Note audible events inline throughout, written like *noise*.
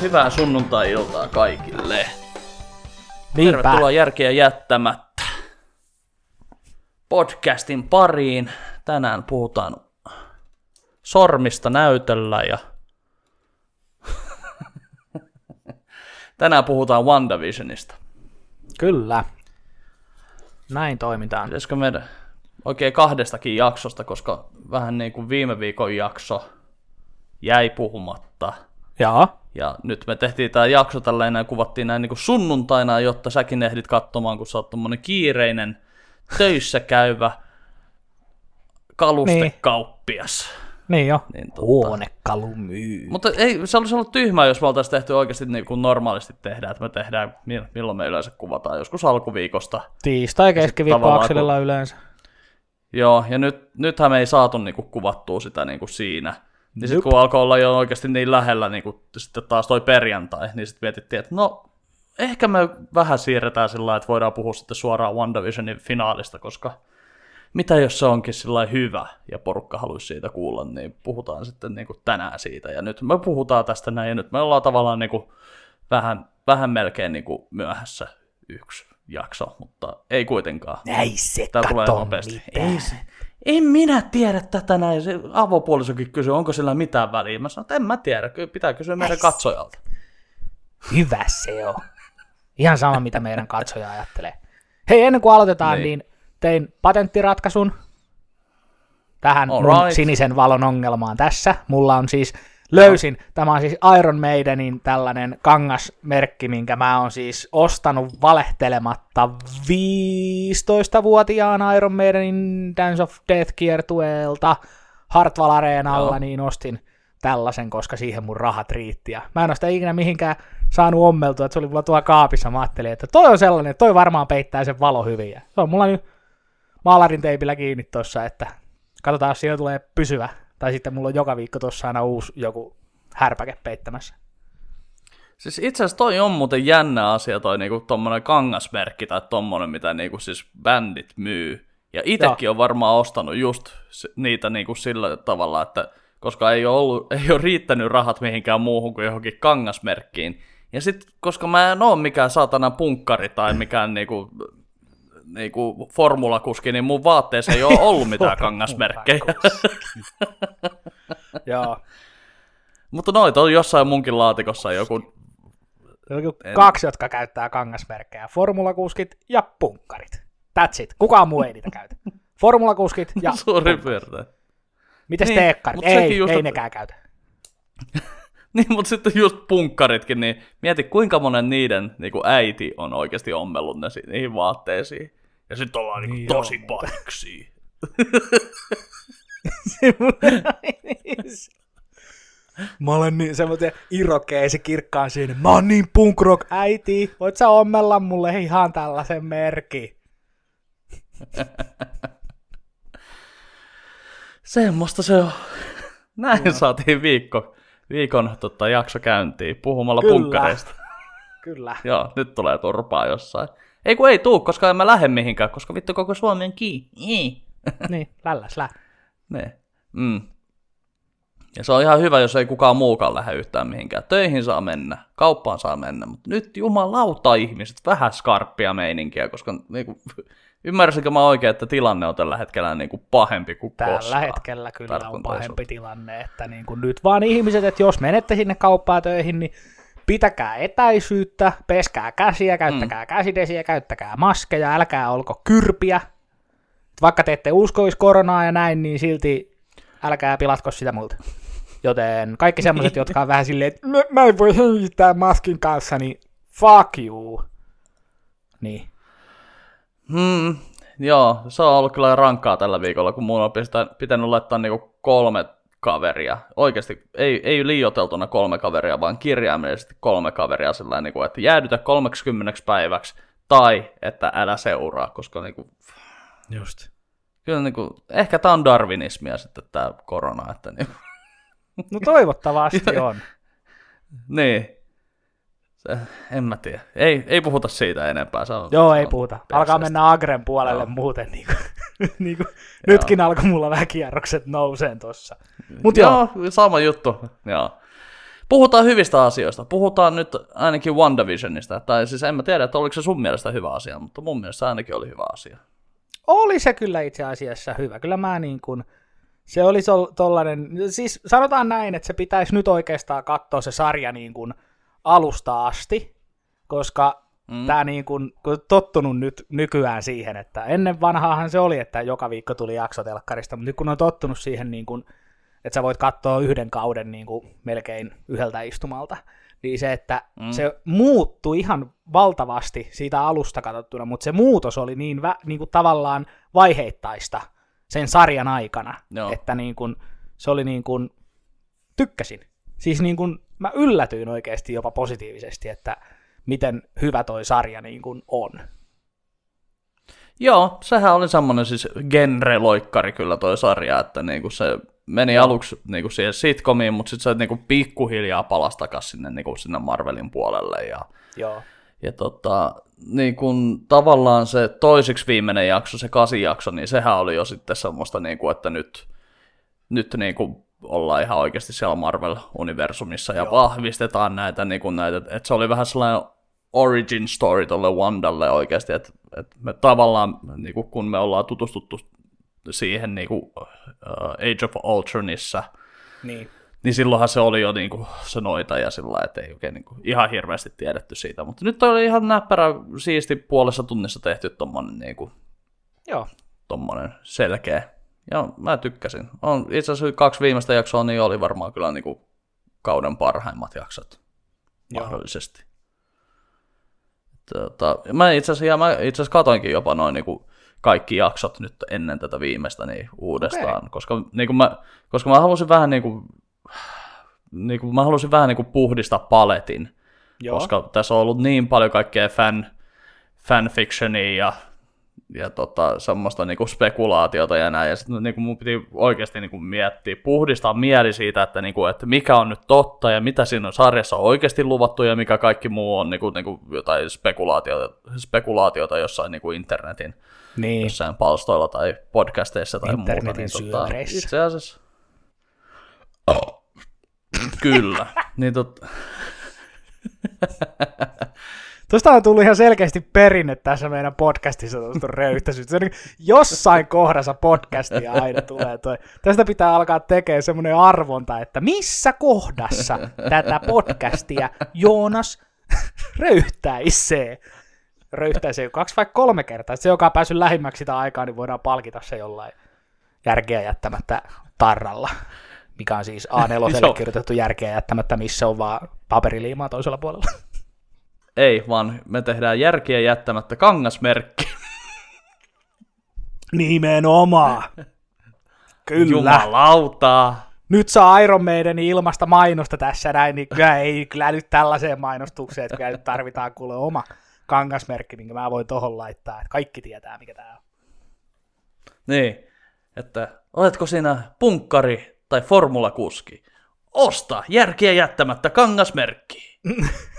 Hyvää sunnuntai-iltaa kaikille. Niinpä. Tervetuloa Järkeä jättämättä podcastin pariin. Tänään puhutaan sormista näytöllä ja *laughs* tänään puhutaan WandaVisionista. Kyllä. Näin toimitaan. Pitäisikö meidän oikein kahdestakin jaksosta, koska vähän niin kuin viime viikon jakso jäi puhumatta. Joo. Ja nyt me tehtiin tämä jakso tälleen ja kuvattiin näin niin kuin sunnuntaina, jotta säkin ehdit katsomaan, kun sä oot kiireinen, töissä käyvä kalustekauppias. Niin jo. Niin tota- Huonekalu myy. Mutta ei, se olisi ollut tyhmää, jos me oltaisiin tehty oikeasti niin kuin normaalisti tehdään, että me tehdään, mil- milloin me yleensä kuvataan, joskus alkuviikosta. Tiistai keskiviikko akselilla yleensä. Joo, ja nyt, nythän me ei saatu niinku kuvattua sitä niinku siinä. Niin sitten kun alkoi olla jo oikeasti niin lähellä niinku, sitten taas toi perjantai, niin sitten mietittiin, että no ehkä me vähän siirretään sillä että voidaan puhua sitten suoraan WandaVisionin finaalista, koska mitä jos se onkin sillä hyvä ja porukka haluaisi siitä kuulla, niin puhutaan sitten niinku tänään siitä. Ja nyt me puhutaan tästä näin, ja nyt me ollaan tavallaan niinku vähän, vähän melkein niinku myöhässä yksi jakso, mutta ei kuitenkaan. Ei se Tää tulee nopeasti. mitään. Ei se, en minä tiedä tätä näin. Se avopuolisokin kysyi, onko sillä mitään väliä. Mä sanoin, että en mä tiedä. Kyllä pitää kysyä meidän katsojalta. Hyvä se on. Ihan sama, mitä meidän katsoja ajattelee. Hei, ennen kuin aloitetaan, Niin. niin, tein patenttiratkaisun tähän All mun right. sinisen valon ongelmaan tässä. Mulla on siis, löysin, tämä on siis Iron Maidenin tällainen kangasmerkki, minkä mä oon siis ostanut valehtelematta 15-vuotiaan Iron Maidenin Dance of Death kiertueelta Hartwall Areenalla, Joo. niin ostin tällaisen, koska siihen mun rahat riitti. Ja mä en ole sitä ikinä mihinkään saanut ommeltua, että se oli mulla tuolla kaapissa. Mä ajattelin, että toi on sellainen, toi varmaan peittää sen valo hyvin. Ja se on mulla nyt maalarin teipillä kiinni tossa, että katsotaan, jos siellä tulee pysyvä. Tai sitten mulla on joka viikko tossa aina uusi joku härpäke peittämässä. Siis itse asiassa toi on muuten jännä asia, toi niinku tommonen kangasmerkki tai tommonen, mitä niinku siis bändit myy. Ja itekin on varmaan ostanut just niitä niinku sillä tavalla, että koska ei ole, ollut, ei ole riittänyt rahat mihinkään muuhun kuin johonkin kangasmerkkiin. Ja sit, koska mä en oo mikään saatana punkkari tai mikään niinku, niinku formulakuski, niin mun vaatteessa ei ole ollut mitään *laughs* kangasmerkkejä. *laughs* Joo. Mutta noita on jossain munkin laatikossa joku Joku kaksi, jotka käyttää kangasmerkkejä. Formulakuskit ja punkkarit. That's it. Kukaan muu ei niitä käytä. Formulakuskit ja *laughs* suurin piirtein. Mites Niin, teekkarit? Ei, just, ei nekään käytä. Niin, mutta sitten just punkkaritkin, niin mieti kuinka monen niiden niin kuin äiti on oikeasti ommellut ne niihin vaatteisiin. Ja sitten ollaan niin Niin tosi *laughs* on. paiksi. Mä olen niin semmoinen irokeesi kirkkaan siinä. Mä oon niin punk rock äiti. Voit sä ommella mulle ihan tällaisen merkin? *laughs* Semmoista se on. Näin saatiin viikko, viikon tota, jakso käyntiin puhumalla Kyllä. punkkareista. Kyllä. Joo, nyt tulee turpaa jossain. Ei kun ei tuu, koska en mä lähde mihinkään, koska vittu koko Suomi on kiinni. niin, *laughs* lälläs lä. Ne. Mm. Ja se on ihan hyvä, jos ei kukaan muukaan lähde yhtään mihinkään. Töihin saa mennä, kauppaan saa mennä, mutta nyt jumalauta ihmiset, vähän skarppia meininkiä, koska niinku, *laughs* ymmärsinkö mä oikein, että tilanne on tällä hetkellä niinku pahempi kuin Tällä koskaan. hetkellä kyllä on pahempi tilanne, että niin kuin nyt vaan ihmiset, että jos menette sinne kauppaan töihin, niin pitäkää etäisyyttä, peskää käsiä, käyttäkää mm. käsidesiä, käyttäkää maskeja, älkää olko kyrpiä. Vaikka te ette uskoisi koronaa ja näin, niin silti älkää pilatko sitä multa. Joten kaikki semmoiset, *laughs* jotka on vähän silleen, että mä, mä en voi hengittää maskin kanssa, niin fuck you. Niin. Hmm, joo, se on ollut kyllä rankkaa tällä viikolla, kun mun on pitänyt laittaa niinku kolme kaveria. Oikeasti, ei, ei liioteltuna kolme kaveria, vaan kirjaimellisesti kolme kaveria sillä niinku, että jäädytä 30 päiväksi tai että älä seuraa, koska niinku, Just. kyllä niinku, ehkä tämä on darwinismia sitten tämä korona, että niinku, No toivottavasti *laughs* on. niin. Se, en mä tiedä. Ei, ei puhuta siitä enempää. Se on, Joo, se ei puhuta. perseestä. Alkaa mennä Agren puolelle Joo. muuten. Niin kuin, *laughs* niin kuin, nytkin alkoi mulla vähän kierrokset nouseen tossa. Mut joo, joo, sama juttu. Joo. puhutaan hyvistä asioista. Puhutaan nyt ainakin WandaVisionista. Tai siis en mä tiedä, että oliko se sun mielestä hyvä asia, mutta mun mielestä ainakin oli hyvä asia. Oli se kyllä itse asiassa hyvä. Kyllä mä niin kuin, se oli tollainen, siis sanotaan näin, että se pitäisi nyt oikeastaan katsoa se sarja niin kuin alusta asti, koska mm. tämä niin kuin, kun tottunut nyt nykyään siihen, että ennen vanhaahan se oli, että joka viikko tuli jakso telkkarista, mutta nyt kun on tottunut siihen, niin kuin, että sä voit katsoa yhden kauden niin kuin melkein yhdeltä istumalta, niin se, että mm. se muuttui ihan valtavasti siitä alusta katsottuna, mutta se muutos oli niin, vä, niin kuin tavallaan vaiheittaista sen sarjan aikana, no. että niin kuin, se oli niin kuin, tykkäsin. Siis niin kuin, mä yllätyin oikeasti jopa positiivisesti, että miten hyvä toi sarja niin kuin on. Joo, sehän oli semmoinen siis genre-loikkari kyllä toi sarja, että niinku se meni aluksi niinku siihen sitcomiin, mutta sitten se niinku pikkuhiljaa palasi takaisin sinne, niinku sinne Marvelin puolelle. Ja, Joo. ja tota, niin kun tavallaan se toiseksi viimeinen jakso, se kasi jakso, niin sehän oli jo sitten semmoista, niin kuin, että nyt, nyt niin kuin ollaan ihan oikeasti siellä Marvel-universumissa ja Joo. vahvistetaan näitä, niin kuin näitä, että se oli vähän sellainen origin story tuolle Wandalle oikeasti, että, että me tavallaan, niin kuin kun me ollaan tutustuttu siihen niin kuin, uh, Age of Ultronissa, niin. niin silloinhan se oli jo niin kuin, se noita ja sillä että ei oikein niin kuin, ihan hirveästi tiedetty siitä, mutta nyt oli ihan näppärä, siisti puolessa tunnissa tehty tommonen, niin kuin, Joo. tommonen selkeä Joo, mä tykkäsin. On, itse asiassa kaksi viimeistä jaksoa niin oli varmaan kyllä niin kuin kauden parhaimmat jaksot Joo. mahdollisesti. Tota, mä itse asiassa, mä itse asiassa katoinkin jopa noin niin kuin kaikki jaksot nyt ennen tätä viimeistä niin uudestaan, okay. koska, niin kuin mä, koska mä halusin vähän niin kuin, niin kuin, mä halusin vähän niin kuin puhdistaa paletin, Joo. koska tässä on ollut niin paljon kaikkea fan, fanfictionia ja ja tota, semmoista niinku spekulaatiota ja näin. Ja sitten niinku mun piti oikeasti niinku miettiä, puhdistaa mieli siitä, että, niinku, että mikä on nyt totta ja mitä siinä on sarjassa on oikeasti luvattu ja mikä kaikki muu on niinku, niinku jotain spekulaatiota, spekulaatiota jossain niinku internetin niin. jossain palstoilla tai podcasteissa tai internetin muuta. Niin, tota, itse asiassa. Oh. Kyllä. niin tot... *laughs* Tuosta on tullut ihan selkeästi perinne tässä meidän podcastissa tuosta röyhtäisyyttä. Niin jossain kohdassa podcastia aina tulee toi. Tästä pitää alkaa tekemään semmoinen arvonta, että missä kohdassa tätä podcastia Joonas röyhtäisee. Röyhtäisee kaksi vai kolme kertaa. Se, joka on päässyt lähimmäksi sitä aikaa, niin voidaan palkita se jollain järkeä jättämättä tarralla mikä on siis A4 kirjoitettu järkeä jättämättä, missä on vaan paperiliimaa toisella puolella. Ei, vaan me tehdään järkiä jättämättä kangasmerkki. *laughs* Nimenomaan. Kyllä. Jumalauta. Nyt saa Iron Maiden ilmasta mainosta tässä näin, niin kyllä ei kyllä nyt tällaiseen mainostukseen, että kyllä nyt tarvitaan kuule oma kangasmerkki, minkä mä voin tohon laittaa, että kaikki tietää, mikä tää on. Niin, että oletko sinä punkkari tai formulakuski? Osta järkiä jättämättä kangasmerkki. *laughs*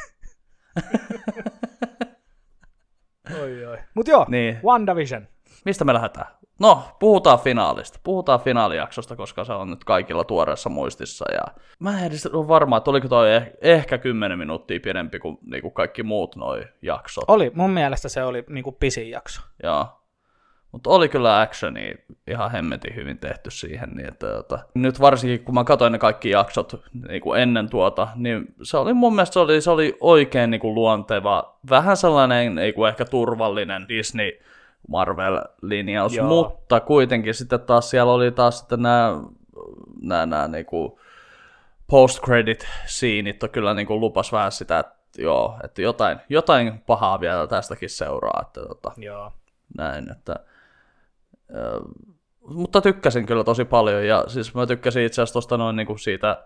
oi oi. Mut joo, niin. WandaVision. Mistä me lähdetään? No, puhutaan finaalista. Puhutaan finaalijaksosta, koska se on nyt kaikilla tuoreessa muistissa. Ja mä en edes ole varma, että oliko toi eh- ehkä 10 minuuttia pidempi kuin, niin kuin kaikki muut noi jaksot. Oli, mun mielestä se oli niin kuin pisin jakso. Joo. Mutta oli kyllä actioni ihan hemmetin hyvin tehty siihen. Niin että, että, nyt varsinkin kun mä katsoin ne kaikki jaksot niin kuin ennen tuota, niin se oli mun mielestä se oli, se oli oikein niin kuin luonteva, vähän sellainen niin kuin ehkä turvallinen Disney Marvel-linjaus, Joo. mutta kuitenkin sitten taas siellä oli taas sitten nämä, nämä, nämä niin kuin post-credit-siinit kyllä niin kuin lupas vähän sitä, että joo, että jotain, jotain pahaa vielä tästäkin seuraa. Että, tota, Joo. Näin, että mutta tykkäsin kyllä tosi paljon, ja siis mä tykkäsin itse asiassa tuosta noin niinku siitä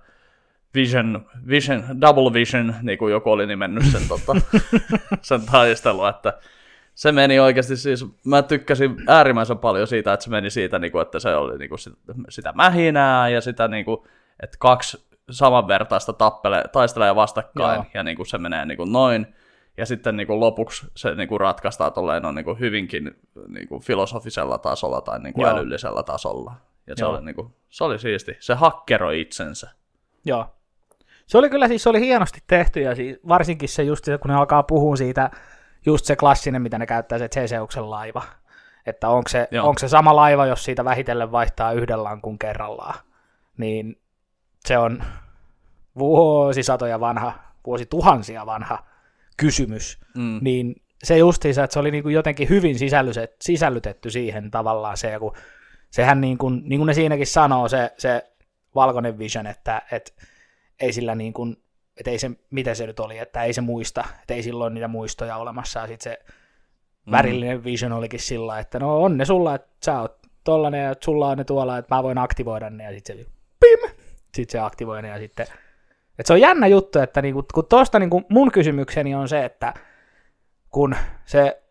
Vision, Vision, Double Vision, niin kuin joku oli nimennyt sen, tota, *laughs* sen taistelun, että se meni oikeasti siis, mä tykkäsin äärimmäisen paljon siitä, että se meni siitä, niin kuin, että se oli niin kuin, sitä, sitä mähinää ja sitä, niin kuin, että kaksi samanvertaista tappele, taistelee vastakkain Joo. ja niin kuin, se menee niin kuin, noin ja sitten niin kuin lopuksi se niin kuin ratkaistaan tolleen no, niin kuin hyvinkin niin kuin filosofisella tasolla tai niin kuin älyllisellä tasolla. Ja se oli, niin kuin, se oli siisti. Se hakkeroi itsensä. Joo. Se oli kyllä siis se oli hienosti tehty, ja siis varsinkin se just, kun ne alkaa puhua siitä, just se klassinen, mitä ne käyttää, se Theseuksen laiva. Että onko se, onko se sama laiva, jos siitä vähitellen vaihtaa yhden lankun kerrallaan. Niin se on vuosisatoja vanha, vuosituhansia vanha kysymys. Mm. Niin se justiinsa, että se oli niin kuin jotenkin hyvin sisällytetty siihen tavallaan se, kun sehän niin kuin, niin kuin ne siinäkin sanoo, se, se valkoinen vision, että, että ei sillä niin kuin, että ei se, mitä se nyt oli, että ei se muista, että ei silloin niitä muistoja olemassa, ja sitten se mm. värillinen vision olikin sillä, että no on ne sulla, että sä oot tollanen, ja sulla on ne tuolla, että mä voin aktivoida ne, ja sitten se pim, sitten se aktivoi ne, ja sitten, että se on jännä juttu, että niinku, kun tuosta niinku mun kysymykseni on se, että kun se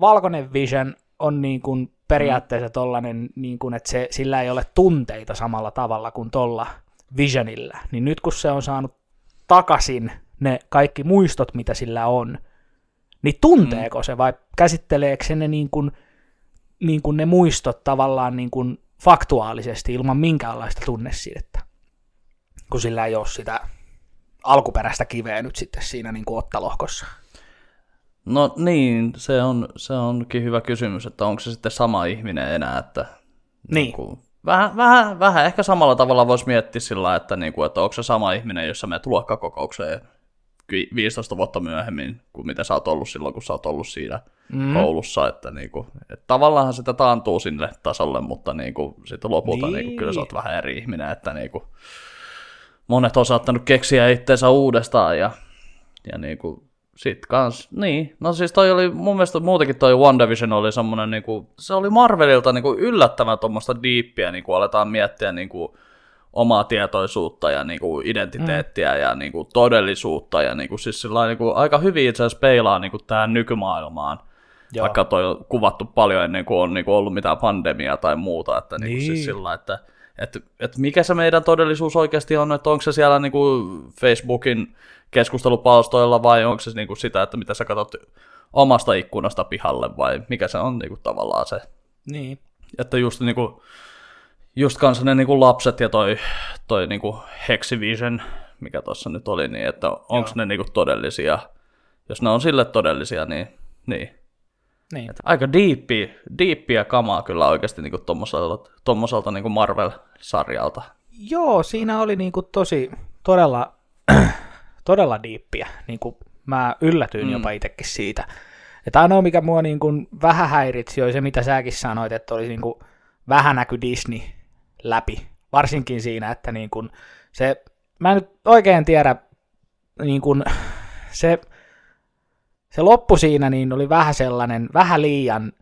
valkoinen vision on niin kuin periaatteessa mm. tollainen, niin kuin, että se, sillä ei ole tunteita samalla tavalla kuin tuolla visionilla, niin nyt kun se on saanut takaisin ne kaikki muistot, mitä sillä on, niin tunteeko mm. se vai käsitteleekö se ne, niin kuin, niin kuin ne muistot tavallaan niin kuin faktuaalisesti ilman minkäänlaista tunnesidettä, kun sillä ei ole sitä alkuperäistä kiveä nyt sitten siinä niin kuin ottalohkossa. No niin, se, on, se onkin hyvä kysymys, että onko se sitten sama ihminen enää, että niin. niin kuin, vähän, vähän, vähän ehkä samalla tavalla voisi miettiä sillä, että, niin kuin, että onko se sama ihminen, jossa me luokkakokoukseen 15 vuotta myöhemmin kuin mitä sä oot ollut silloin, kun sä oot ollut siinä mm. koulussa, että, niin kuin, että tavallaan sitä taantuu sinne tasolle, mutta niin kuin, sitten lopulta niin. Niin kuin, kyllä sä oot vähän eri ihminen, että niin kuin, monet on saattanut keksiä itseensä uudestaan ja, ja niin kuin, sitten kans, niin. No siis toi oli, mun mielestä muutenkin toi WandaVision oli semmonen niinku, se oli Marvelilta niinku yllättävän tuommoista diippiä, niinku aletaan miettiä niinku omaa tietoisuutta ja niinku identiteettiä mm. ja niinku todellisuutta ja niinku siis sillä niinku aika hyvin itse asiassa peilaa niinku tähän nykymaailmaan. Joo. Vaikka toi on kuvattu paljon ennen kuin on niinku ollut mitään pandemiaa tai muuta, että niinku siis niin. siis sillä, että että, että mikä se meidän todellisuus oikeasti on, että onko se siellä niinku Facebookin keskustelupalstoilla vai onko se niinku sitä, että mitä sä katsot omasta ikkunasta pihalle vai mikä se on niinku tavallaan se. Niin. Että just niinku, just kanssa ne niinku lapset ja toi, toi niinku Hexivision, mikä tuossa nyt oli, niin että onko ne niinku todellisia. Jos ne on sille todellisia, niin, niin. Niin. Että aika diippi, diippiä kamaa kyllä oikeasti niinku tommoselta, tommoselta niinku Marvel-sarjalta. Joo, siinä oli niinku tosi, todella *clears throat* todella diippiä. Niin kuin mä yllätyin mm. jopa itsekin siitä. Että ainoa, mikä mua niin kuin vähän häiritsi, oli se, mitä säkin sanoit, että oli niin kuin vähän näky Disney läpi. Varsinkin siinä, että niin kuin se, mä en nyt oikein tiedä, niin kuin se, se loppu siinä niin oli vähän sellainen, vähän liian,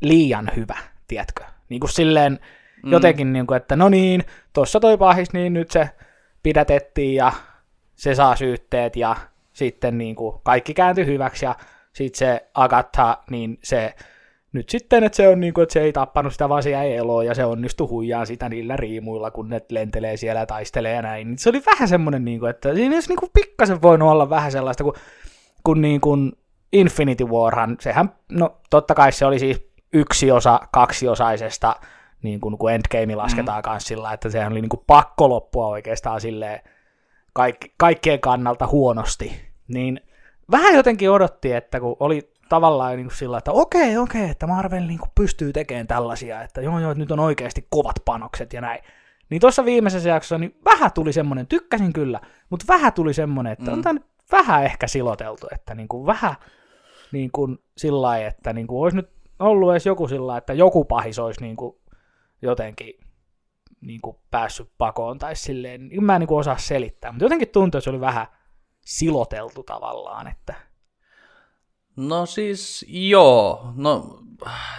liian hyvä, tiedätkö? Niin kuin silleen mm. jotenkin, niin kuin, että no niin, tuossa toi pahis, niin nyt se pidätettiin ja se saa syytteet ja sitten niin kuin kaikki kääntyi hyväksi ja sitten se Agatha, niin se nyt sitten, että se on niin kuin, että se ei tappanut sitä, vaan se jäi eloon ja se onnistui huijaan sitä niillä riimuilla, kun ne lentelee siellä ja taistelee ja näin. Niin se oli vähän semmoinen, niin kuin, että siinä olisi niin kuin pikkasen voinut olla vähän sellaista, kun, kun niin kuin Infinity Warhan, sehän, no totta kai se oli siis yksi osa kaksiosaisesta, niin kuin kun Endgame lasketaan mm. kanssa sillä, että sehän oli niin kuin pakko loppua oikeastaan silleen, kaik- kaikkien kannalta huonosti, niin vähän jotenkin odotti, että kun oli tavallaan niin kuin sillä, että okei, okei, että Marvel niin kuin pystyy tekemään tällaisia, että joo, joo, että nyt on oikeasti kovat panokset ja näin. Niin tuossa viimeisessä jaksossa niin vähän tuli semmoinen, tykkäsin kyllä, mutta vähän tuli semmoinen, että mm. on tämä nyt vähän ehkä siloteltu, että niin kuin vähän niin kuin sillä lailla, että niin kuin olisi nyt ollut edes joku sillä että joku pahis olisi niin kuin jotenkin niin kuin päässyt pakoon tai silleen, niin mä en niin kuin osaa selittää, mutta jotenkin tuntuu, että se oli vähän siloteltu tavallaan, että... No siis joo, no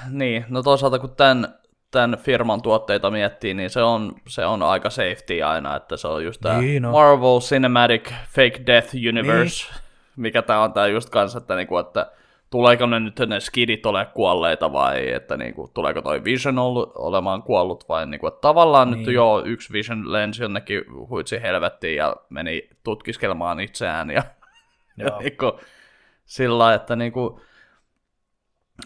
niin, no toisaalta kun tämän, tämän firman tuotteita miettii, niin se on, se on aika safety aina, että se on just tämä niin, no. Marvel Cinematic Fake Death Universe, niin. mikä tämä on tämä just kanssa, että, niinku, että tuleeko ne nyt ne skidit ole kuolleita vai että niinku, tuleeko toi Vision ollut, olemaan kuollut vai niinku, että tavallaan niin. nyt jo yksi Vision lensi jonnekin huitsi helvettiin ja meni tutkiskelemaan itseään ja, *laughs* ja niinku, sillä että niinku,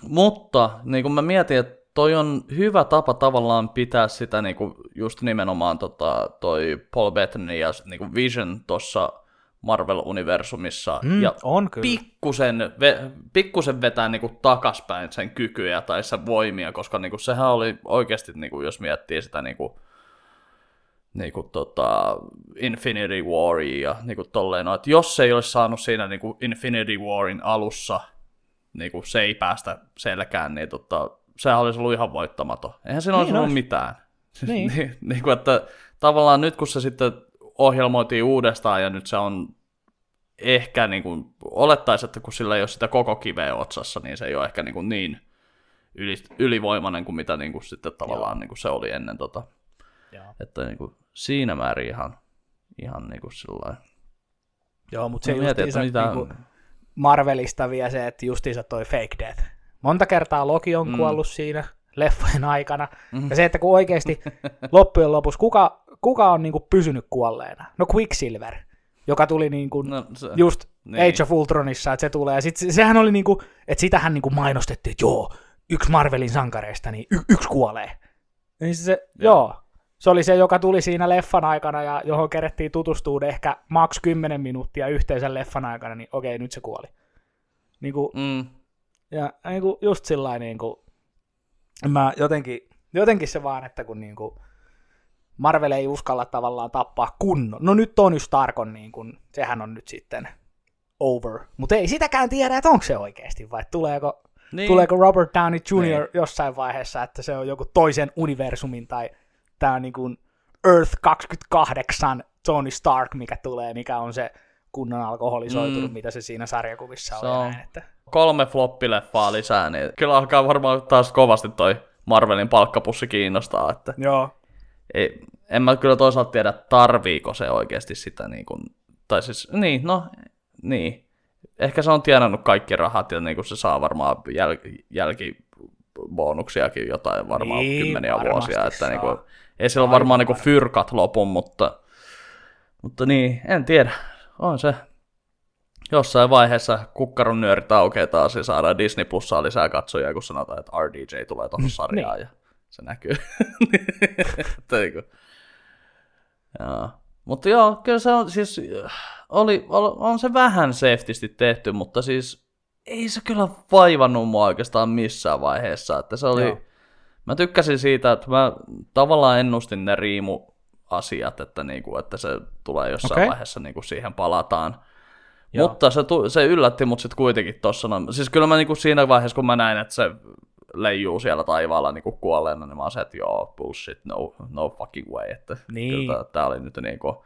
mutta niin kuin mä mietin, että toi on hyvä tapa tavallaan pitää sitä niinku, just nimenomaan tota, toi Paul Bettany ja niinku Vision tuossa Marvel-universumissa Mm, ja on kyllä. pikkusen, ve, pikkusen vetää niinku takaspäin sen kykyjä tai sen voimia, koska niinku sehän oli oikeasti, niinku, jos miettii sitä niinku, niinku tota Infinity Waria ja niinku tolleen, no, että jos se ei olisi saanut siinä niinku Infinity Warin alussa, niinku se ei päästä selkään, niin tota, sehän olisi ollut ihan voittamaton. Eihän siinä olisi Niin ollut olisi. mitään. *laughs* Niin. niin, niin kuin, että tavallaan nyt kun se sitten ohjelmoitiin uudestaan ja nyt se on ehkä niin kuin, olettaisi, että kun sillä ei ole sitä koko kiveä otsassa, niin se ei ole ehkä niin, kuin niin yli, ylivoimainen kuin mitä niin kuin sitten tavallaan niin kuin se oli ennen tota. Joo. Että niin kuin, siinä määrin ihan, ihan niin kuin sillä Joo, mutta se mietin, justiinsa että mitä- niinku Marvelista vielä se, että justiinsa toi fake death. Monta kertaa Loki on Mm. kuollut siinä leffojen aikana. Ja se, että kun oikeasti *laughs* loppujen lopuksi, kuka, kuka on niinku pysynyt kuolleena? No Quicksilver, joka tuli niinku No, se, just niin. Age of Ultronissa, että se tulee. Ja sit, se- sehän oli niinku, että sitähän niinku mainostettiin, että joo, yksi Marvelin sankareista, niin y- yksi kuolee. Niin se, joo. joo. Se oli se, joka tuli siinä leffan aikana ja johon kerettiin tutustua ehkä maks 10 minuuttia yhteisen leffan aikana, niin okei, nyt se kuoli. Niinku, Mm, ja niinku just sillä niinku, mä jotenkin, jotenkin se vaan, että kun niinku, Marvel ei uskalla tavallaan tappaa kunnon. No nyt Tony Stark on niin kuin, sehän on nyt sitten over. Mutta ei sitäkään tiedä, että onko se oikeasti vai tuleeko, niin. niin. tuleeko Robert Downey Jr. Niin. jossain vaiheessa, että se on joku toisen universumin tai tämä niin kuin Earth 28 Tony Stark, mikä tulee, mikä on se kunnon alkoholisoitunut, Mm. mitä se siinä sarjakuvissa ja on. näin, että... kolme floppileffaa lisää, niin kyllä alkaa varmaan taas kovasti toi Marvelin palkkapussi kiinnostaa, että Joo. ei, en mä kyllä toisaalta tiedä, tarviiko se oikeasti sitä niin kuin, tai siis, niin, no, niin. Ehkä se on tienannut kaikki rahat ja niin kuin se saa varmaan jäl, jälkibonuksiakin jotain varmaan Niin, kymmeniä vuosia, että saa. niin kuin, ei sillä varmaan niin kuin fyrkat lopun, mutta, mutta niin, en tiedä, on se jossain vaiheessa kukkaron nyörit aukeaa taas ja saadaan Disney Plusaa lisää katsojia, kun sanotaan, että RDJ tulee tuohon sarjaan ja se näkyy. *laughs* Joo. Mutta joo, kyllä se on siis, oli, ol- on se vähän safetysti tehty, mutta siis ei se kyllä vaivannut mua oikeastaan missään vaiheessa, että se oli, Joo. mä tykkäsin siitä, että mä tavallaan ennustin ne riimuasiat, että, niinku, että se tulee jossain Okei. vaiheessa niinku siihen palataan. Joo. Mutta se, tu- se yllätti mut sitten kuitenkin tossa noin. Siis kyllä mä niinku siinä vaiheessa, kun mä näin, että se leijuu siellä taivaalla niinku kuolleena, niin mä se, että joo, bullshit, no, no fucking way. Että Niin. kyllä tää, tää oli nyt niinku,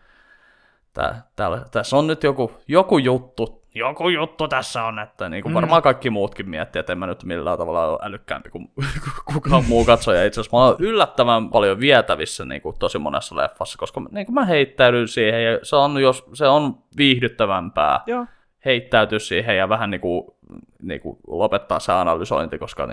tää, tää, oli- tässä on nyt joku, joku juttu, joku juttu tässä on, että niinku varmaan kaikki muutkin miettii, että en mä nyt millään tavalla ole älykkäämpi kuin *laughs* kukaan muu katsoja. Itse asiassa mä oon yllättävän paljon vietävissä niinku tosi monessa leffassa, koska niinku mä heittäydyn siihen ja se on, jos, se on viihdyttävämpää Joo. heittäytyä siihen ja vähän niinku, niinku lopettaa se analysointi, koska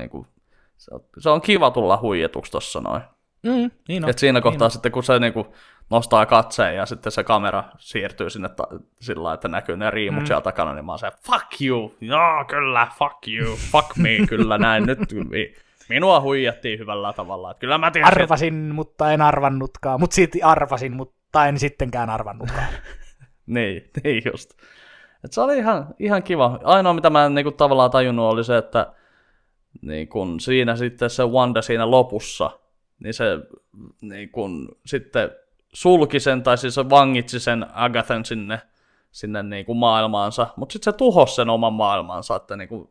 se, on, se on kiva tulla huijatuksi tuossa noin. Mm, niin No, on. Et siinä niin kohtaa on. sitten, kun se niinku nostaa katseen ja sitten se kamera siirtyy sinne ta- sillä lailla, että näkyy ne riimut mm. siellä takana, niin mä oon se, fuck you, joo kyllä, fuck you, fuck me, kyllä näin, nyt mi- minua huijattiin hyvällä tavalla, että kyllä mä tiesin, että- Arvasin, mutta en arvannutkaan. Mutta silti arvasin, mutta en sittenkään arvannutkaan. *laughs* Niin, niin just. Et se oli ihan, ihan kiva. Ainoa, mitä mä en niinku tavallaan tajunnut, oli se, että niin kun siinä sitten se Wanda siinä lopussa, niin se niin kun sitten sulki sen, tai siis se vangitsi sen Agathan sinne, sinne niin kuin maailmaansa, mutta sitten se tuhosi sen oman maailmansa, että niin kuin,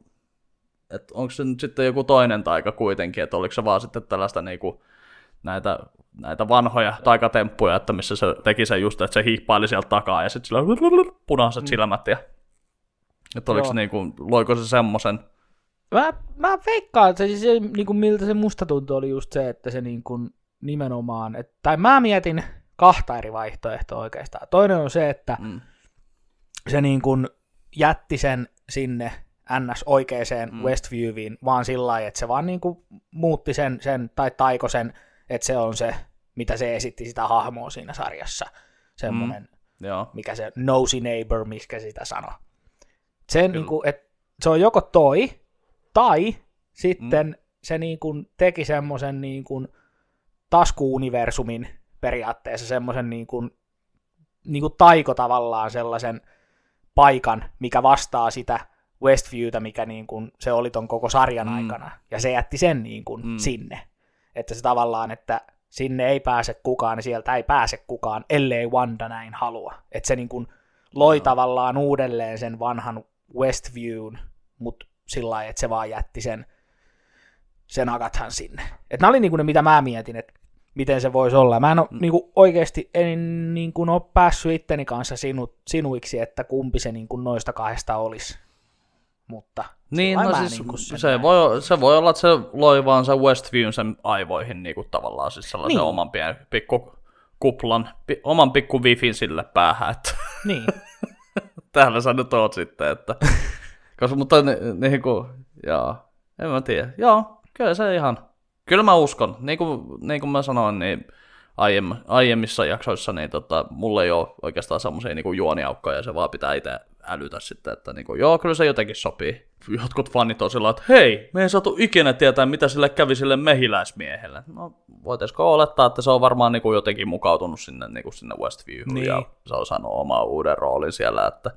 että onko se nyt sitten joku toinen taika kuitenkin, että oliko se vaan sitten tällaista niin kuin, näitä, näitä vanhoja taikatemppuja, että missä se teki sen just, että se hiippaili sieltä takaa ja sitten sillä punaiset silmät ja että oliko Joo. se niin kuin, loiko se semmoisen, Mä, mä veikkaan, että se, se niin kuin miltä se musta tuntui, oli just se, että se niin kuin nimenomaan, että, tai mä mietin kahta eri vaihtoehtoa oikeastaan. Toinen on se, että mm, se niin kuin jätti sen sinne ns. oikeeseen Mm. Westviewin vaan sillä lailla, että se vaan niin kuin muutti sen, sen tai taiko sen, että se on se, mitä se esitti sitä hahmoa siinä sarjassa. Semmoinen, mm. joo, mikä se nosy neighbor, mikä sitä sanoo. Sen, niin kuin, että se on joko toi, tai sitten mm. se niin kuin teki semmoisen niin kuin taskuuniversumin periaatteessa semmoisen niin kuin, niin kuin taiko tavallaan sellaisen paikan, mikä vastaa sitä Westviewtä, mikä niin kuin se oli ton koko sarjan mm. aikana, ja se jätti sen niin kuin mm. sinne. Että se tavallaan, että sinne ei pääse kukaan, niin sieltä ei pääse kukaan, ellei Wanda näin halua. Että se niin kuin loi no. tavallaan uudelleen sen vanhan Westviewn, mutta sillä lailla, että se vaan jätti sen, sen Agathan sinne. Että nämä oli niin kuin ne, mitä mä mietin, että miten se voisi olla. Mä en ole, mm. niin kuin oikeasti en niin kuin ole päässyt itteni kanssa sinu, sinuiksi, että kumpi se niin kuin noista kahdesta olisi. Mutta niin, no siis niin se, voi, se voi olla, että se loi vaan sen Westviewn sen aivoihin niin kuin tavallaan siis sellaisen niin. oman pienen pikku kuplan, pi, oman pikku wifin sille päähän. Että niin. *laughs* Täällä sä nyt oot sitten, että... *laughs* Koska, mutta niin kuin, joo, en mä tiedä. Joo, kyllä se ihan, kyllä mä uskon. Niin kuin, niin kuin mä sanoin, niin aiemmin, aiemmissa jaksoissa, niin tota, mulla ei ole oikeastaan semmoisia niin juoniaukkoja, se vaan pitää itse älytä sitten, että niin kuin, joo, kyllä se jotenkin sopii. Jotkut fanit on sillä että hei, me ei saatu ikinä tietää, mitä sille kävi sille mehiläismiehelle. No, voitaisiko olettaa, että se on varmaan niin kuin jotenkin mukautunut sinne, niin kuin sinne Westviewhun niin. ja se on saanut omaa uuden roolin siellä, että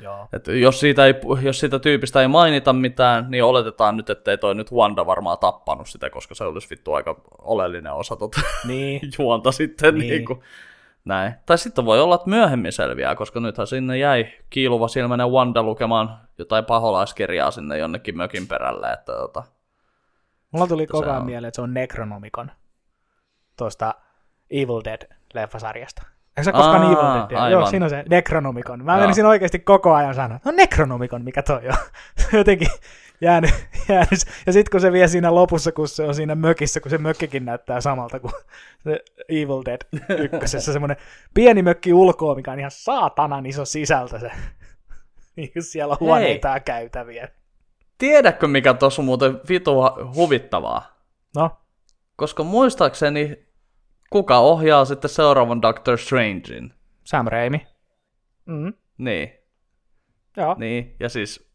Joo. Että jos, siitä ei, jos siitä tyypistä ei mainita mitään, niin oletetaan nyt, että ei toi nyt Wanda varmaan tappanut sitä, koska se olisi vittu aika oleellinen osa tota niin. *laughs* juonta sitten. Niin. Niin kuin, näin. Tai sitten voi olla, että myöhemmin selviää, koska nythän sinne jäi kiiluva silmäinen Wanda lukemaan jotain paholaiskirjaa sinne jonnekin mökin perälle. Että, tota, Mulla tuli koko ajan on... mieleen, että se on Necronomicon tuosta Evil Dead-leffasarjasta. Eikö se koskaan Aa, Evil? Joo, siinä on se Necronomicon. Mä menisin oikeasti koko ajan sanoa, no Necronomicon, mikä toi on. *laughs* Jotenkin jäänyt, *laughs* jäänyt. Ja sitten kun se vie siinä lopussa, kun se on siinä mökissä, kun se mökkikin näyttää samalta kuin *laughs* se Evil Dead ykkösessä, semmoinen pieni mökki ulkoa, mikä on ihan saatanan iso sisältö se. Niin siellä on huoneita ja käytäviä. Tiedätkö, mikä tuossa on muuten vitu huvittavaa? No? Koska muistaakseni, kuka ohjaa sitten seuraavan Doctor Strangein? Sam Raimi. Mm. Niin. Joo. Niin, ja siis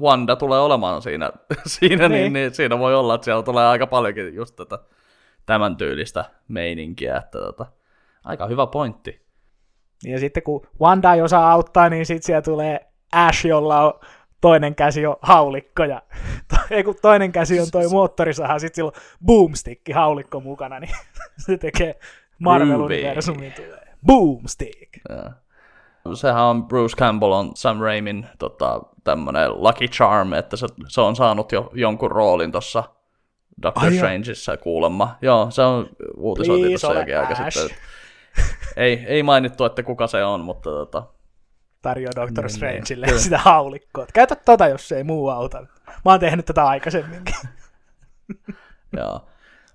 Wanda tulee olemaan siinä, *laughs* siinä niin. Niin, niin siinä voi olla, että siellä tulee aika paljonkin just tätä tämän tyylistä meininkiä, että tota, aika hyvä pointti. Ja sitten kun Wanda ei osaa auttaa, niin sitten siellä tulee Ash, jolla on toinen käsi on haulikko ja *laughs* ei kun toinen käsi on toi moottorisaha, sitten sillä on boomstick haulikko mukana, niin *laughs* se tekee Marvel-universumin tulee. Boomstick! Ja. Sehän on Bruce Campbell on Sam Raimin tota, tämmönen Lucky Charm, että se, se on saanut jo jonkun roolin tuossa Doctor Ai Strangeissa kuulemma. Joo, se on uutisoitu tuossa jokin aika sitten. ei, ei mainittu, että kuka se on, mutta tota, tarjoaa Doctor niin, Strangelle niin. sitä haulikkoa. Käytä tota, jos ei muu auta. Mä oon tehnyt tätä aikaisemminkin. *laughs* Joo.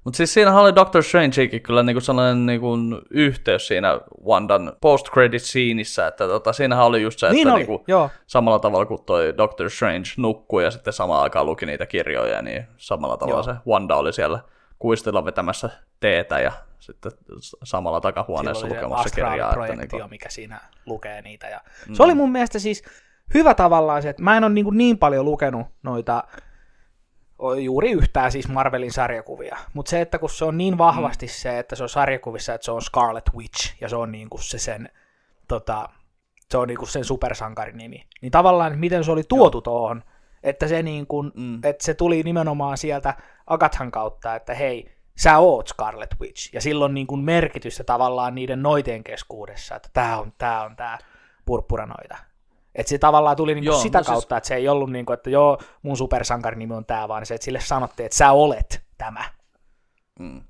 Mutta siis siinähän oli Doctor Strangekin kyllä niinku sellainen niinku yhteys siinä Wandan post-credit sceenissä, että tota, siinähän oli just se, että niin niinku, Joo. samalla tavalla kuin toi Doctor Strange nukkui ja sitten samaan aikaan luki niitä kirjoja, niin samalla tavalla Joo. se Wanda oli siellä kuistilla vetämässä teetä ja sitten samalla takahuoneessa lukemassa kirjaa. Että niin kuin... mikä siinä lukee niitä. Ja mm. Se oli mun mielestä siis hyvä tavallaan se, että mä en ole niin, kuin niin paljon lukenut noita juuri yhtään siis Marvelin sarjakuvia, mutta se, että kun se on niin vahvasti mm. se, että se on sarjakuvissa, että se on Scarlet Witch, ja se on niin kuin se sen, tota, se on niin kuin sen supersankarin nimi, niin tavallaan, että miten se oli tuotu tuohon, että se, niin kuin, mm. että se tuli nimenomaan sieltä Agathan kautta, että hei, sä oot Scarlet Witch, ja silloin niin kuin merkitystä tavallaan niiden noitien keskuudessa, että tämä on tämä on tää purppuranoita. Että se tavallaan tuli niinku joo, sitä no siis- kautta, siis... että se ei ollut niin kuin, että joo, mun supersankarin nimi on tämä, vaan se, että sille sanottiin, että sä olet tämä. Mm.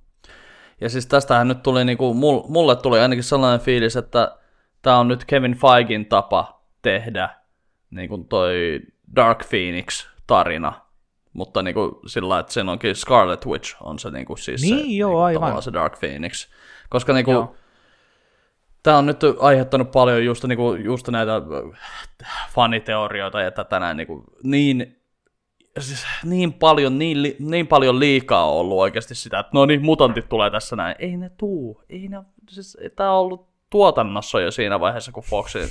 Ja siis tästähän nyt tuli, niin kuin, mulle tuli ainakin sellainen fiilis, että tämä on nyt Kevin Feigin tapa tehdä niin kuin toi Dark Phoenix-tarina, mutta niin kuin sillä että sen onkin Scarlet Witch on se niin kuin siis niin, se, joo, niin kuin, se Dark Phoenix. Koska niin kuin, tämä on nyt aiheuttanut paljon just, niin kuin, just näitä äh, faniteorioita ja tätä näin, niin, kuin, niin siis niin paljon, niin, li, niin paljon liikaa on ollut oikeasti sitä, että no niin, mutantit tulee tässä näin. Ei ne tuu, ei ne, siis tämä on ollut tuotannossa jo siinä vaiheessa, kun Foxin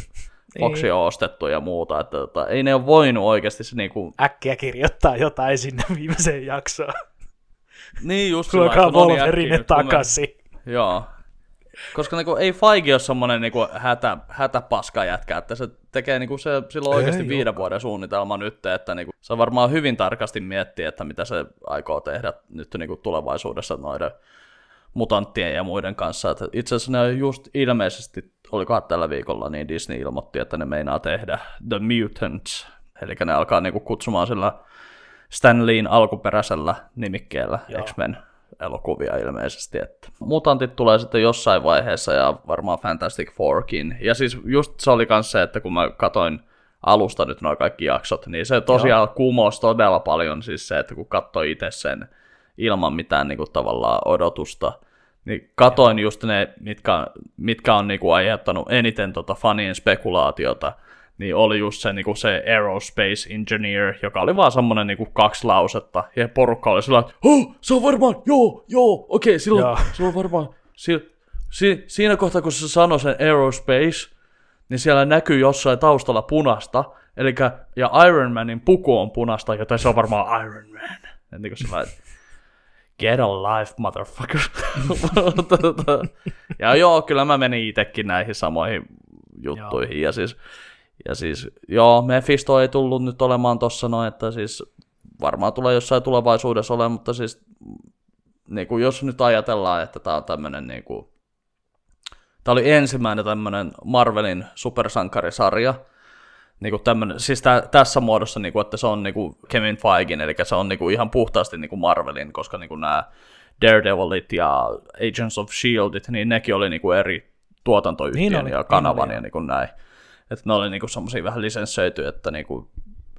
On ostettu ja muuta, että tota, ei ne ole voinut oikeasti se niinku... Äkkiä kirjoittaa jotain sinne viimeiseen jaksoon. Niin just sillä Tuokaa niin Wolverine kun me- takaisin. Joo. Koska niinku, ei Feige ole semmonen niinku, hätä, hätäpaska jätkä, että se tekee niinku, se, sillä on oikeasti Ei viiden vuoden suunnitelma nyt, että niinku, se varmaan hyvin tarkasti miettii, että mitä se aikoo tehdä nyt niinku, tulevaisuudessa noiden mutanttien ja muiden kanssa. Että itse asiassa ne just ilmeisesti, olikohan tällä viikolla, niin Disney ilmoitti, että ne meinaa tehdä The Mutants, eli ne alkaa niinku, kutsumaan sillä Stan Leein alkuperäisellä nimikkeellä Joo. X-Men elokuvia ilmeisesti. Että mutantit tulee sitten jossain vaiheessa ja varmaan Fantastic Fourkin. Ja siis just se oli myös se, että kun mä katoin alusta nyt nuo kaikki jaksot, niin se tosiaan Joo. kumosi todella paljon siis se, että kun katsoi itse sen ilman mitään niin kuin, tavallaan odotusta, niin katoin just ne, mitkä, mitkä on niin kuin, aiheuttanut eniten tota fanien spekulaatiota, niin oli just se, niinku se Aerospace Engineer, joka oli vaan semmonen niinku kaksi lausetta, ja porukka oli sillä, että oh, se on varmaan, joo, joo, okei, silloin, Joo. se on varmaan, si, si, siinä kohtaa kun se sanoi sen Aerospace, niin siellä näkyy jossain taustalla punasta, eli ja Iron Manin puku on punasta, joten se on varmaan Iron Man. Niin kuin sillä, että get a life, motherfucker. *laughs* ja joo, kyllä mä menin itsekin näihin samoihin juttuihin, ja siis ja siis, joo, Mephisto ei tullut nyt olemaan tossa noin, että siis varmaan tulee jossain tulevaisuudessa olemaan, mutta siis niin kuin jos nyt ajatellaan, että tämä on tämmöinen niin kuin, tämä oli ensimmäinen tämmöinen Marvelin supersankarisarja, niin kuin tämmönen, siis tä, tässä muodossa, niin kuin, että se on niin kuin Kevin Feigin, eli se on niin kuin ihan puhtaasti niin kuin Marvelin, koska niin kuin nämä Daredevilit ja Agents of Shieldit, niin nekin oli niin kuin eri tuotantoyhtiön Niin oli, ja niin kanavan oli, ja niin kuin näin. Että ne oli niinku semmosia vähän lisenssöity, että niinku,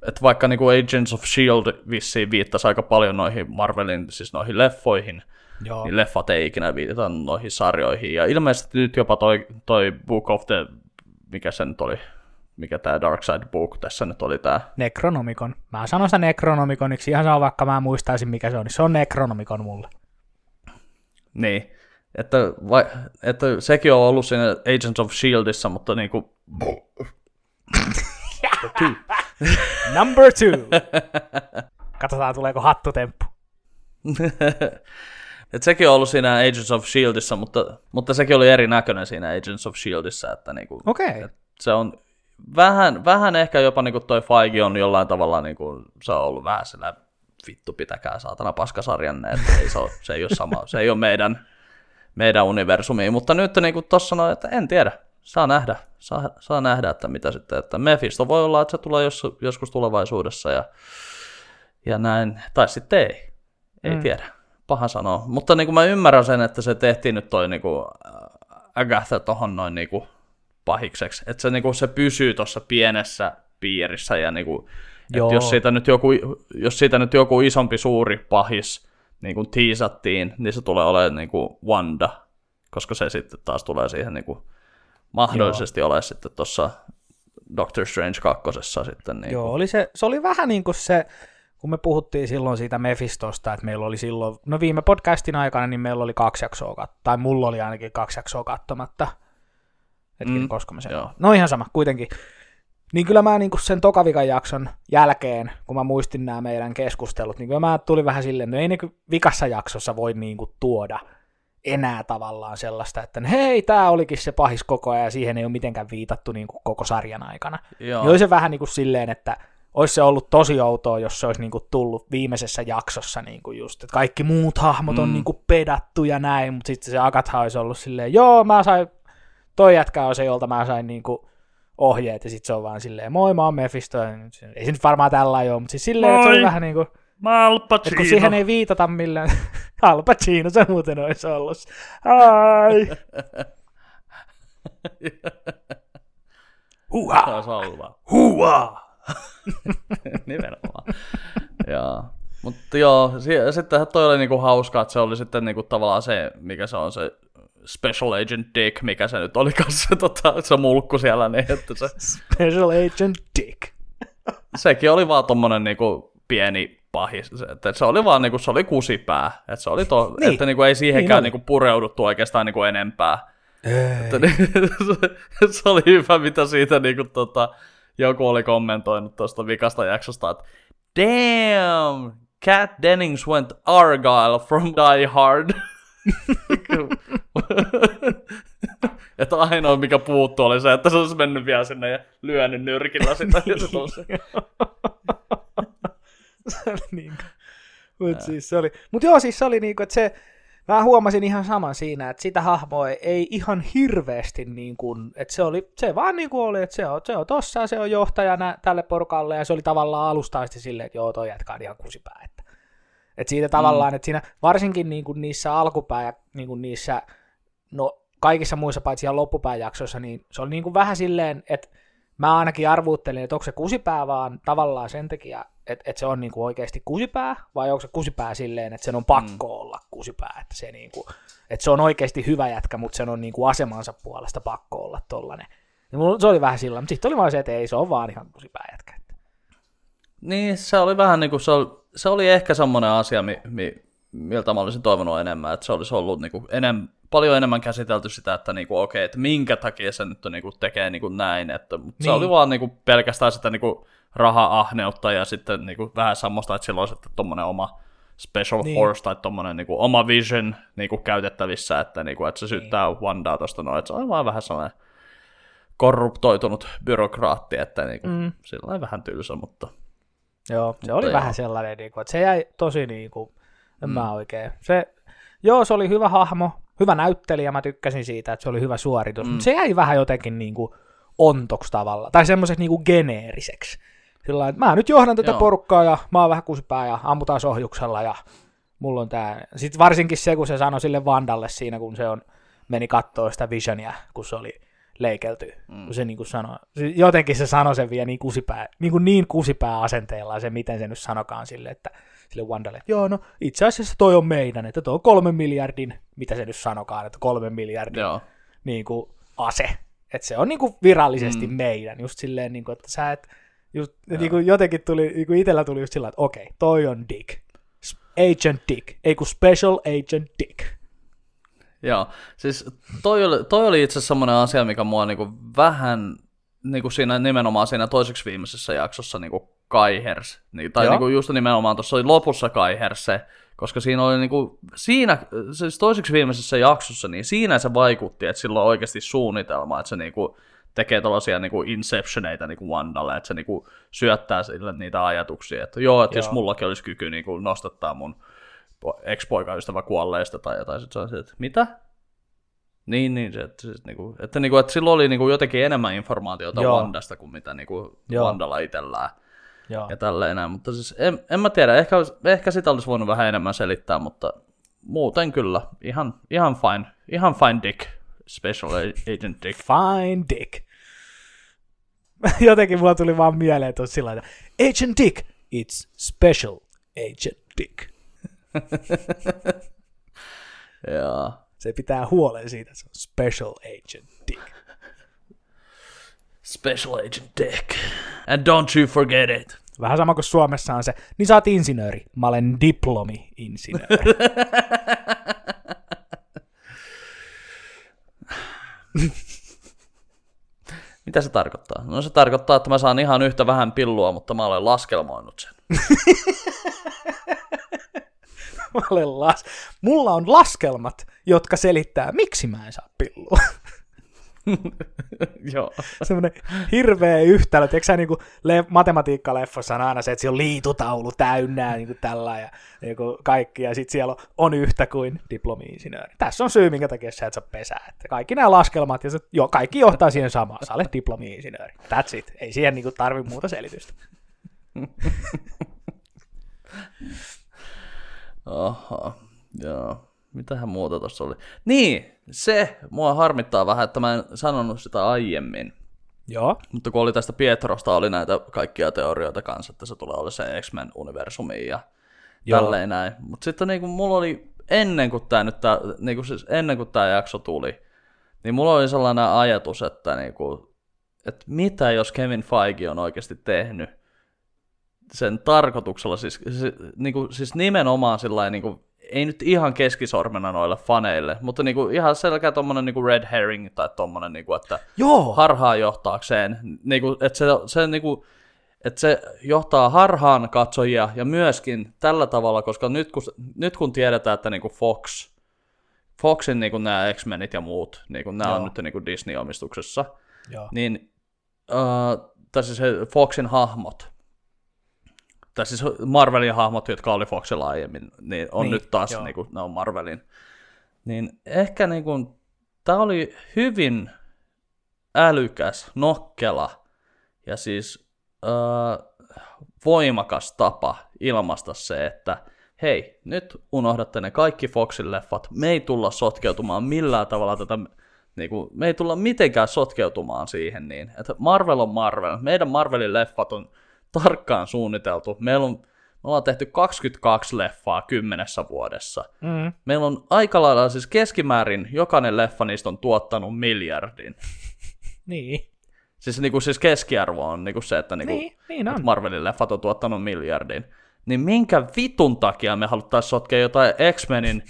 että vaikka niinku Agents of S.H.I.E.L.D. vissiin viittasi aika paljon noihin Marvelin, siis noihin leffoihin, Joo. niin leffat ei ikinä viitata noihin sarjoihin. Ja ilmeisesti nyt jopa toi, toi Book of the, mikä se nyt oli, mikä tämä Dark Side Book tässä nyt oli tää. Necronomicon. Mä sanon sitä Necronomiconiksi ihan sama, vaikka mä muistaisin mikä se on, niin se on Necronomicon mulle. Niin, että, vai, että sekin on ollut siinä Agents of S.H.I.E.L.Dissa, mutta niinku, *laughs* Number two. Katsotaan, tuleeko hattutemppu. *laughs* Et sekin on ollut siinä Agents of Shieldissa, mutta, mutta sekin oli erinäköinen siinä Agents of Shieldissa, että niinku, Okei. Okay. se on vähän, vähän ehkä jopa niinku toi Feige on jollain tavalla, niinku, se on ollut vähän sillä vittu pitäkää saatana paskasarjanne, että ei se, ole, se ei ole sama, se ei ole meidän, meidän universumi, mutta nyt niinku tossa noin, että en tiedä, saa nähdä, saa, saa nähdä, että mitä sitten, että Mephisto voi olla, että se tulee jos, joskus tulevaisuudessa ja, ja näin, tai sitten ei, ei Mm. mm. tiedä, paha sanoa, mutta niin kuin mä ymmärrän sen, että se tehtiin nyt toi niin kuin Agatha tohon noin niin kuin pahikseksi, että se, niin kuin, se pysyy tuossa pienessä piirissä ja niin kuin, Joo. että jos siitä, nyt joku, jos siitä nyt joku isompi suuri pahis niin kuin tiisattiin, niin se tulee olemaan niin kuin Wanda, koska se sitten taas tulee siihen niin kuin, mahdollisesti olemaan sitten tuossa Doctor Strange kakkosessa sitten. Niin Joo, kuin, oli se, se oli vähän niin kuin se, kun me puhuttiin silloin siitä Mephistosta, että meillä oli silloin, no viime podcastin aikana, niin meillä oli kaksi jaksoa, tai mulla oli ainakin kaksi jaksoa katsomatta. Hetken, mm, koska mä sen joo. No ihan sama, kuitenkin. Niin kyllä mä niin sen tokavikan jakson jälkeen, kun mä muistin nämä meidän keskustelut, niin kyllä mä tuli vähän silleen, että no ei ne ky- vikassa jaksossa voi niin kuin tuoda enää tavallaan sellaista, että hei, tämä olikin se pahis koko ajan, ja siihen ei ole mitenkään viitattu niin kuin koko sarjan aikana. joo, Niin se vähän niin kuin silleen, että olisi se ollut tosi outoa, jos se olisi niin kuin tullut viimeisessä jaksossa niin kuin just, että kaikki muut hahmot on Mm. niin kuin pedattu ja näin, mutta sitten se Agatha olisi ollut silleen, joo, mä sain, toi jätkä on se, jolta mä sain niin kuin ohjeet, ja sitten se on vaan silleen, moi, mä oon Mephisto, ja nyt se- ei se nyt varmaan tällä ole, mutta siis silleen, että se oli Moi. vähän niin kuin, Al että kun siihen ei viitata millään, *laughs* Al Pacino se muuten olisi ollut. Ai! *laughs* Huha! Vaan. Huha! *laughs* Nimenomaan. joo. Mutta joo, si- sittenhän toi oli niinku hauskaa, että se oli sitten niinku tavallaan se, mikä se on se Special Agent Dick, mikä se nyt oli kanssa se, *laughs* tota, se mulkku siellä, niin että se, Special Agent Dick. *laughs* sekin oli vaan tommonen niinku pieni pahis, se- että se oli vaan niinku, se oli kusipää, että se oli to, Niin. että niinku ei siihenkään niin niinku pureuduttu oikeastaan niinku enempää. Ei. Että niin, se, *laughs* se oli hyvä, mitä siitä niinku, tota, joku oli kommentoinut tuosta vikasta jaksosta, että damn, Cat Dennings went Argyle from Die Hard. *laughs* että ainoa mikä puuttuu oli se, että se olisi mennyt vielä sinne ja lyönyt nyrkillä sitä. Ja se tosi. *laughs* se oli niin Mutta siis se oli, mut joo, siis se oli niinku, että se, mä huomasin ihan saman siinä, että sitä hahmoa ei ihan hirveästi niin kuin, että se oli, se vaan niin kuin oli, että se on, se on tossa se on johtajana tälle porukalle ja se oli tavallaan alusta asti silleen, että joo, toi jatkaa ihan kusipää, että siitä tavallaan, mm. että siinä varsinkin niin kuin niissä alkupää ja niin kuin niissä, no kaikissa muissa paitsi ihan loppupään jaksoissa, niin se oli niin kuin vähän silleen, että mä ainakin arvuuttelin, että onko se kusipää vaan tavallaan sen takia, että, että se on niinku oikeasti kusipää, vai onko se kusipää silleen, että sen on pakko mm. olla kusipää, että se, niinku, että se on oikeasti hyvä jätkä, mutta sen on niinku asemansa puolesta pakko olla tollanen. Se oli vähän sillä, mutta sitten oli vaan se, että ei, se on vaan ihan kusipää jätkä. Niin, se oli vähän niin kuin, se oli, se oli ehkä semmoinen asia, mi, mi, miltä mä olisin toivonut enemmän, että se olisi ollut niin kuin enem, paljon enemmän käsitelty sitä, että niin kuin, okei, että minkä takia se nyt niin kuin, tekee niin kuin näin, että niin. se oli vaan niin kuin, pelkästään sitä niin kuin, raha-ahneutta ja sitten niin kuin, vähän semmoista, että sillä olisi tuommoinen oma special niin. force tai tuommoinen niin kuin, oma vision niin kuin, käytettävissä, että, niin kuin, että se syyttää niin. Wandaa tuosta noin, että se on vaan vähän sellainen korruptoitunut byrokraatti, että niin kuin, mm. sillä vähän tylsä, mutta... Joo, se oli joo. vähän sellainen, niin kuin, että se jäi tosi niin kuin, en mm. mä oikein. Se, joo, se oli hyvä hahmo, hyvä näyttelijä, mä tykkäsin siitä, että se oli hyvä suoritus, mm. mutta se jäi vähän jotenkin niin kuin ontoksi tavalla, tai semmoiseksi niin kuin geneeriseksi. Sillä että mä nyt johdan tätä Joo. porukkaa ja mä oon vähän kusipää ja ammutaan sohjuksella ja mulla on tää. Sitten varsinkin se, kun se sanoi sille Vandalle siinä, kun se on, meni katsoa sitä Visionia, kun se oli leikelty. Mm. Kun se niin kuin sanoi, jotenkin se sanoi sen vielä niin kusipää, niin, kuin niin kusipää asenteella se, miten se nyt sanokaan sille, että sille Wandalle, että joo, no itse asiassa toi on meidän, että toi on kolmen miljardin, mitä se nyt sanokaan, että kolmen miljardin joo. Niin kuin ase. Että se on niin kuin virallisesti mm. meidän, just silleen, niin kuin, että sä et, just, niin kuin jotenkin tuli, niin kuin itsellä tuli just sillä että okei, toi on Dick. Agent Dick, ei kun Special Agent Dick. Joo, siis toi oli, toi oli itse asiassa semmoinen asia, mikä mua niinku vähän niinku siinä nimenomaan siinä toiseksi viimeisessä jaksossa niinku kaihers. Niin, tai niinku just nimenomaan tuossa oli lopussa kaihers se, koska siinä oli niinku, siinä, siis toiseksi viimeisessä jaksossa, niin siinä se vaikutti, että sillä on oikeasti suunnitelma, että se niinku, tekee tällaisia niinku inceptioneita niinku Wandalle, että se niinku syöttää sille niitä ajatuksia, että joo, että joo. jos mullakin olisi kyky niinku nostattaa mun ex-poikaystävä kuolleista tai jotain, sitten se että mitä? Niin, niin se, että, siis, niinku, että, niinku, että silloin oli niinku jotenkin enemmän informaatiota Joo. Wandasta kuin mitä niinku Wandalla itsellään. Joo. Ja tälleen näin, mutta siis en, en mä tiedä, ehkä, ehkä sitä olisi voinut vähän enemmän selittää, mutta muuten kyllä, ihan, ihan fine, ihan fine dick, special agent dick. Fine dick. *laughs* Jotenkin mulla tuli vaan mieleen tuossa sillä että Agent Dick, it's special agent dick. *laughs* Joo. Se pitää huolen siitä, se on special agent dick. Special agent dick. And don't you forget it. Vähän sama kuin Suomessa on se, niin sä oot insinööri. Mä olen diplomi-insinööri. *laughs* Mitä se tarkoittaa? No se tarkoittaa, että mä saan ihan yhtä vähän pillua, mutta mä olen laskelmoinut sen. *laughs* mä olen las... Mulla on laskelmat, jotka selittää, miksi mä en saa pillua. *laughs* Joo. Semmoinen hirveä yhtälö. Tiedätkö sä, niin kuin le- matematiikkaleffossa on aina se, että siellä on liitutaulu täynnä niin kuin tällä ja niin kuin kaikki, ja sitten siellä on yhtä kuin diplomi-insinööri. Tässä on syy, minkä takia sä et saa pesää. Että kaikki nämä laskelmat, ja se, jo, kaikki johtaa siihen samaan. Sä olet diplomi-insinööri. That's it. Ei siihen niin tarvi muuta selitystä. *laughs* Oho, joo. Mitähän muuta tuossa oli? Niin, se mua harmittaa vähän, että mä en sanonut sitä aiemmin. Joo. Mutta kun oli tästä Pietrosta, oli näitä kaikkia teorioita kanssa, että se tulee olla se X-Men-universumi ja Joo. tälleen näin. Mutta sitten niin kuin mulla oli, ennen kuin tämä nyt, tää, niin kuin siis ennen kuin tämä jakso tuli, niin mulla oli sellainen ajatus, että, niin kuin, että mitä jos Kevin Feige on oikeasti tehnyt sen tarkoituksella, siis, siis, niin kuin, siis nimenomaan sillä niin kuin ei nyt ihan keskisormena noille faneille, mutta niinku ihan selkeä tommonen niinku red herring tai tommonen, niinku, että Joo. harhaa johtaakseen, niinku, että se, se niinku, että se johtaa harhaan katsojia ja myöskin tällä tavalla, koska nyt kun, nyt kun tiedetään, että niinku Fox, Foxin niinku nämä X-Menit ja muut, niinku nämä on nyt niinku Disney-omistuksessa, Joo. niin uh, tai siis Foxin hahmot, tai siis Marvelin hahmot, jotka oli Foxilla aiemmin, niin on niin, nyt taas, niin kuin, ne on Marvelin. Niin ehkä niin kuin, tämä oli hyvin älykäs, nokkela ja siis äh, voimakas tapa ilmaista se, että hei, nyt unohdatte ne kaikki Foxin leffat, me ei tulla sotkeutumaan millään tavalla tätä, niin kuin, me ei tulla mitenkään sotkeutumaan siihen niin, että Marvel on Marvel, meidän Marvelin leffat on tarkkaan suunniteltu. Meillä on, me ollaan tehty 22 leffaa kymmenessä vuodessa. Mm. Meillä on aika lailla, siis keskimäärin jokainen leffa niistä on tuottanut miljardin. niin. Siis, niin kuin, siis keskiarvo on niin kuin se, että, niin kuin, niin, niin on. että Marvelin leffat on tuottanut miljardin. Niin minkä vitun takia me haluttaisiin sotkea jotain X-Menin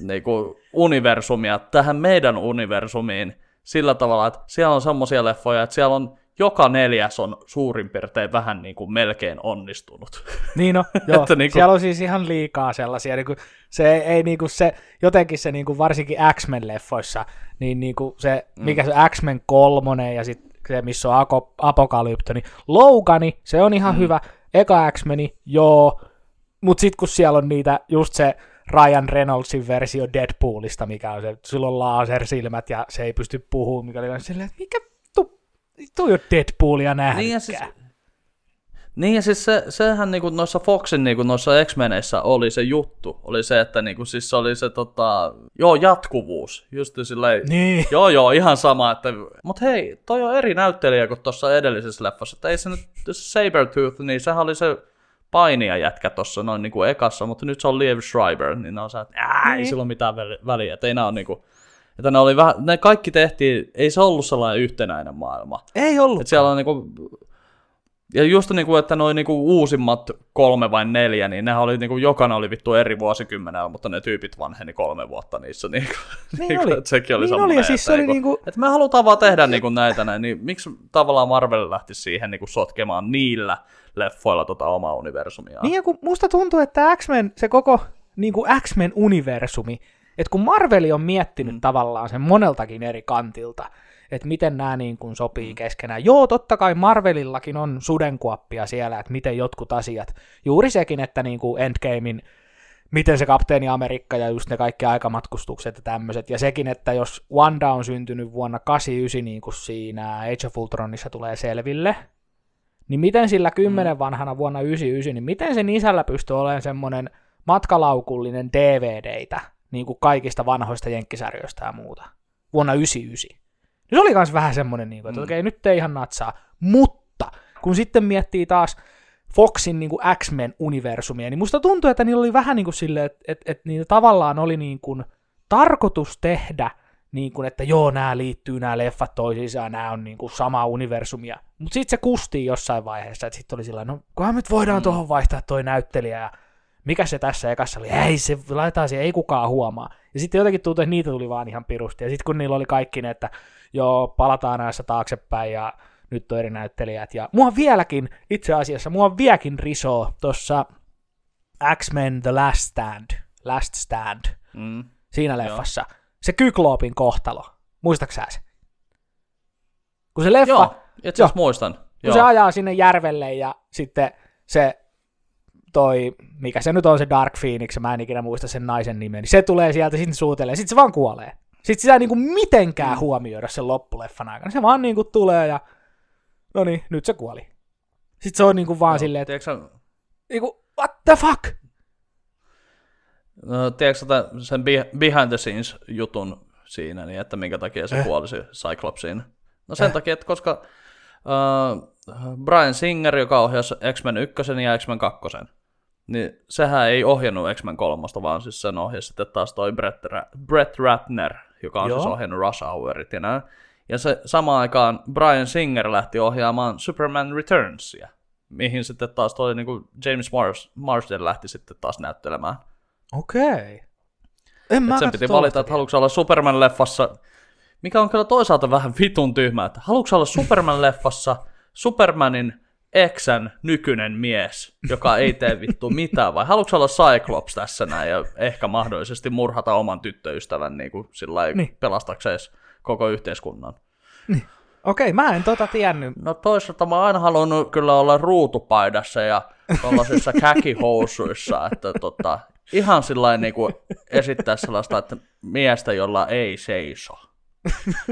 niin kuin, universumia tähän meidän universumiin sillä tavalla, että siellä on semmoisia leffoja, että siellä on joka neljäs on suurin piirtein vähän niin kuin melkein onnistunut. Niin no, *laughs* joo. että niin kuin... siellä on siis ihan liikaa sellaisia, niin kuin, se ei niin kuin se, jotenkin se niin kuin varsinkin X-Men-leffoissa, niin, niin kuin se, mm. mikä se X-Men kolmonen ja sitten se, missä on Ako, Apokalypto, niin Logani, se on ihan mm. hyvä, eka X-Meni, joo, mutta sitten kun siellä on niitä, just se Ryan Reynoldsin versio Deadpoolista, mikä on se, sillä on lasersilmät ja se ei pysty puhumaan, mikä oli silleen, että mikä Tuo ei Deadpoolia nähdä. Niin ja siis, niin ja siis se, sehän niinku noissa Foxin niinku noissa X-Meneissä oli se juttu. Oli se, että niinku siis se oli se tota, joo jatkuvuus. Just silleen, niin. joo joo ihan sama. Että, mut hei, toi on eri näyttelijä kuin tuossa edellisessä leffassa. Että ei se nyt, Sabertooth, niin sehän oli se painia jätkä tuossa noin niinku ekassa, mutta nyt se on Liev Schreiber, niin ne on se, että niin. ei sillä ole mitään väliä, että ei nää ole niinku, että ne, oli vähän, ne kaikki tehtiin, ei se ollut sellainen yhtenäinen maailma. Ei ollut. Että siellä on niinku, ja just niinku, että noin niinku uusimmat kolme vai neljä, niin nehän oli niinku, jokainen oli vittu eri vuosikymmenellä, mutta ne tyypit vanheni kolme vuotta niissä. *laughs* Niinku, niin niinku, oli. Että sekin oli niin oli, ja siis että, oli niinku, niinku... että me halutaan vaan tehdä niinku näitä näin, niin miksi tavallaan Marvel lähti siihen niinku sotkemaan niillä leffoilla tota omaa universumia. Niin ja kun musta tuntuu, että X-Men, se koko niinku X-Men-universumi, että kun Marveli on miettinyt mm. tavallaan sen moneltakin eri kantilta, että miten nämä niin kuin sopii mm. keskenään. Joo, totta kai Marvelillakin on sudenkuoppia siellä, että miten jotkut asiat, juuri sekin, että niin kuin Endgamein, miten se kapteeni Amerikka ja just ne kaikki aikamatkustukset ja tämmöiset, ja sekin, että jos Wanda on syntynyt vuonna 89, niin kuin siinä Age of Ultronissa tulee selville, niin miten sillä kymmenen mm. vanhana vuonna 99, niin miten sen isällä pystyy olemaan semmoinen matkalaukullinen DVDitä, niin kuin kaikista vanhoista jenkkisarjoista ja muuta, vuonna 99. Niin se oli myös vähän semmoinen, niin kuin, että mm. okei, nyt ei ihan natsaa, mutta kun sitten miettii taas Foxin niin kuin X-Men-universumia, niin musta tuntuu, että niillä oli vähän niin kuin silleen, että, että, että niillä tavallaan oli niin kuin tarkoitus tehdä, niin kuin, että joo, nämä liittyy, nämä leffat toisiinsa, ja nämä on niin kuin samaa universumia. Mutta sitten se kustiin jossain vaiheessa, että sitten oli sillä no kunhan nyt voidaan mm. tuohon vaihtaa toi näyttelijä, ja mikä se tässä ekassa oli, ei se laitetaan siihen, ei kukaan huomaa. Ja sitten jotenkin tuntui, että niitä tuli vaan ihan pirusti. Ja sitten kun niillä oli kaikki ne, että joo, palataan näissä taaksepäin ja nyt on eri näyttelijät. Ja mua vieläkin, itse asiassa, mua vieläkin risoo tuossa X-Men The Last Stand, Last Stand, mm. siinä leffassa. Joo. Se Kykloopin kohtalo, muistaaksä se? Kun se leffa... Joo, itse asiassa muistan. Kun Joo. se ajaa sinne järvelle ja sitten se toi, mikä se nyt on se Dark Phoenix, mä en ikinä muista sen naisen nimen, niin se tulee sieltä, sitten suutelee, sitten se vaan kuolee. Sitten sitä ei niinku mitenkään mm. huomioida sen loppuleffan aikana. Se vaan niinku tulee ja no niin, nyt se kuoli. Sitten se on niinku vaan no, silleen, että tiedätkö, niinku, what the fuck? No, tiedätkö sen behind the scenes jutun siinä, niin että minkä takia se eh. kuoli se Cyclopsiin? No sen eh. takia, että koska uh, Brian Singer, joka ohjasi X-Men 1 ja X-Men 2, niin sehän ei ohjannut X-Men 3, vaan siis sen ohjasi sitten taas toi Brett, Ra- Brett Ratner, joka on siis Joo. siis ohjannut Rush Hourit ja näin. Ja se samaan aikaan Brian Singer lähti ohjaamaan Superman Returnsia, mihin sitten taas toi niin kuin James Mars, Marsden lähti sitten taas näyttelemään. Okei. Okay. En mä sen piti valita, että haluatko olla Superman-leffassa, mikä on kyllä toisaalta vähän vitun tyhmää, että haluatko olla Superman-leffassa Supermanin Eksän nykyinen mies, joka ei tee vittu mitään, vai haluatko olla Cyclops tässä näin ja ehkä mahdollisesti murhata oman tyttöystävän niin kuin sillä niin. pelastakseen koko yhteiskunnan? Niin. Okei, mä en tota tiennyt. No toisaalta mä oon aina halunnut kyllä olla ruutupaidassa ja tuollaisissa käkihousuissa, että tota, ihan sillä niin kuin esittää sellaista, että miestä, jolla ei seiso.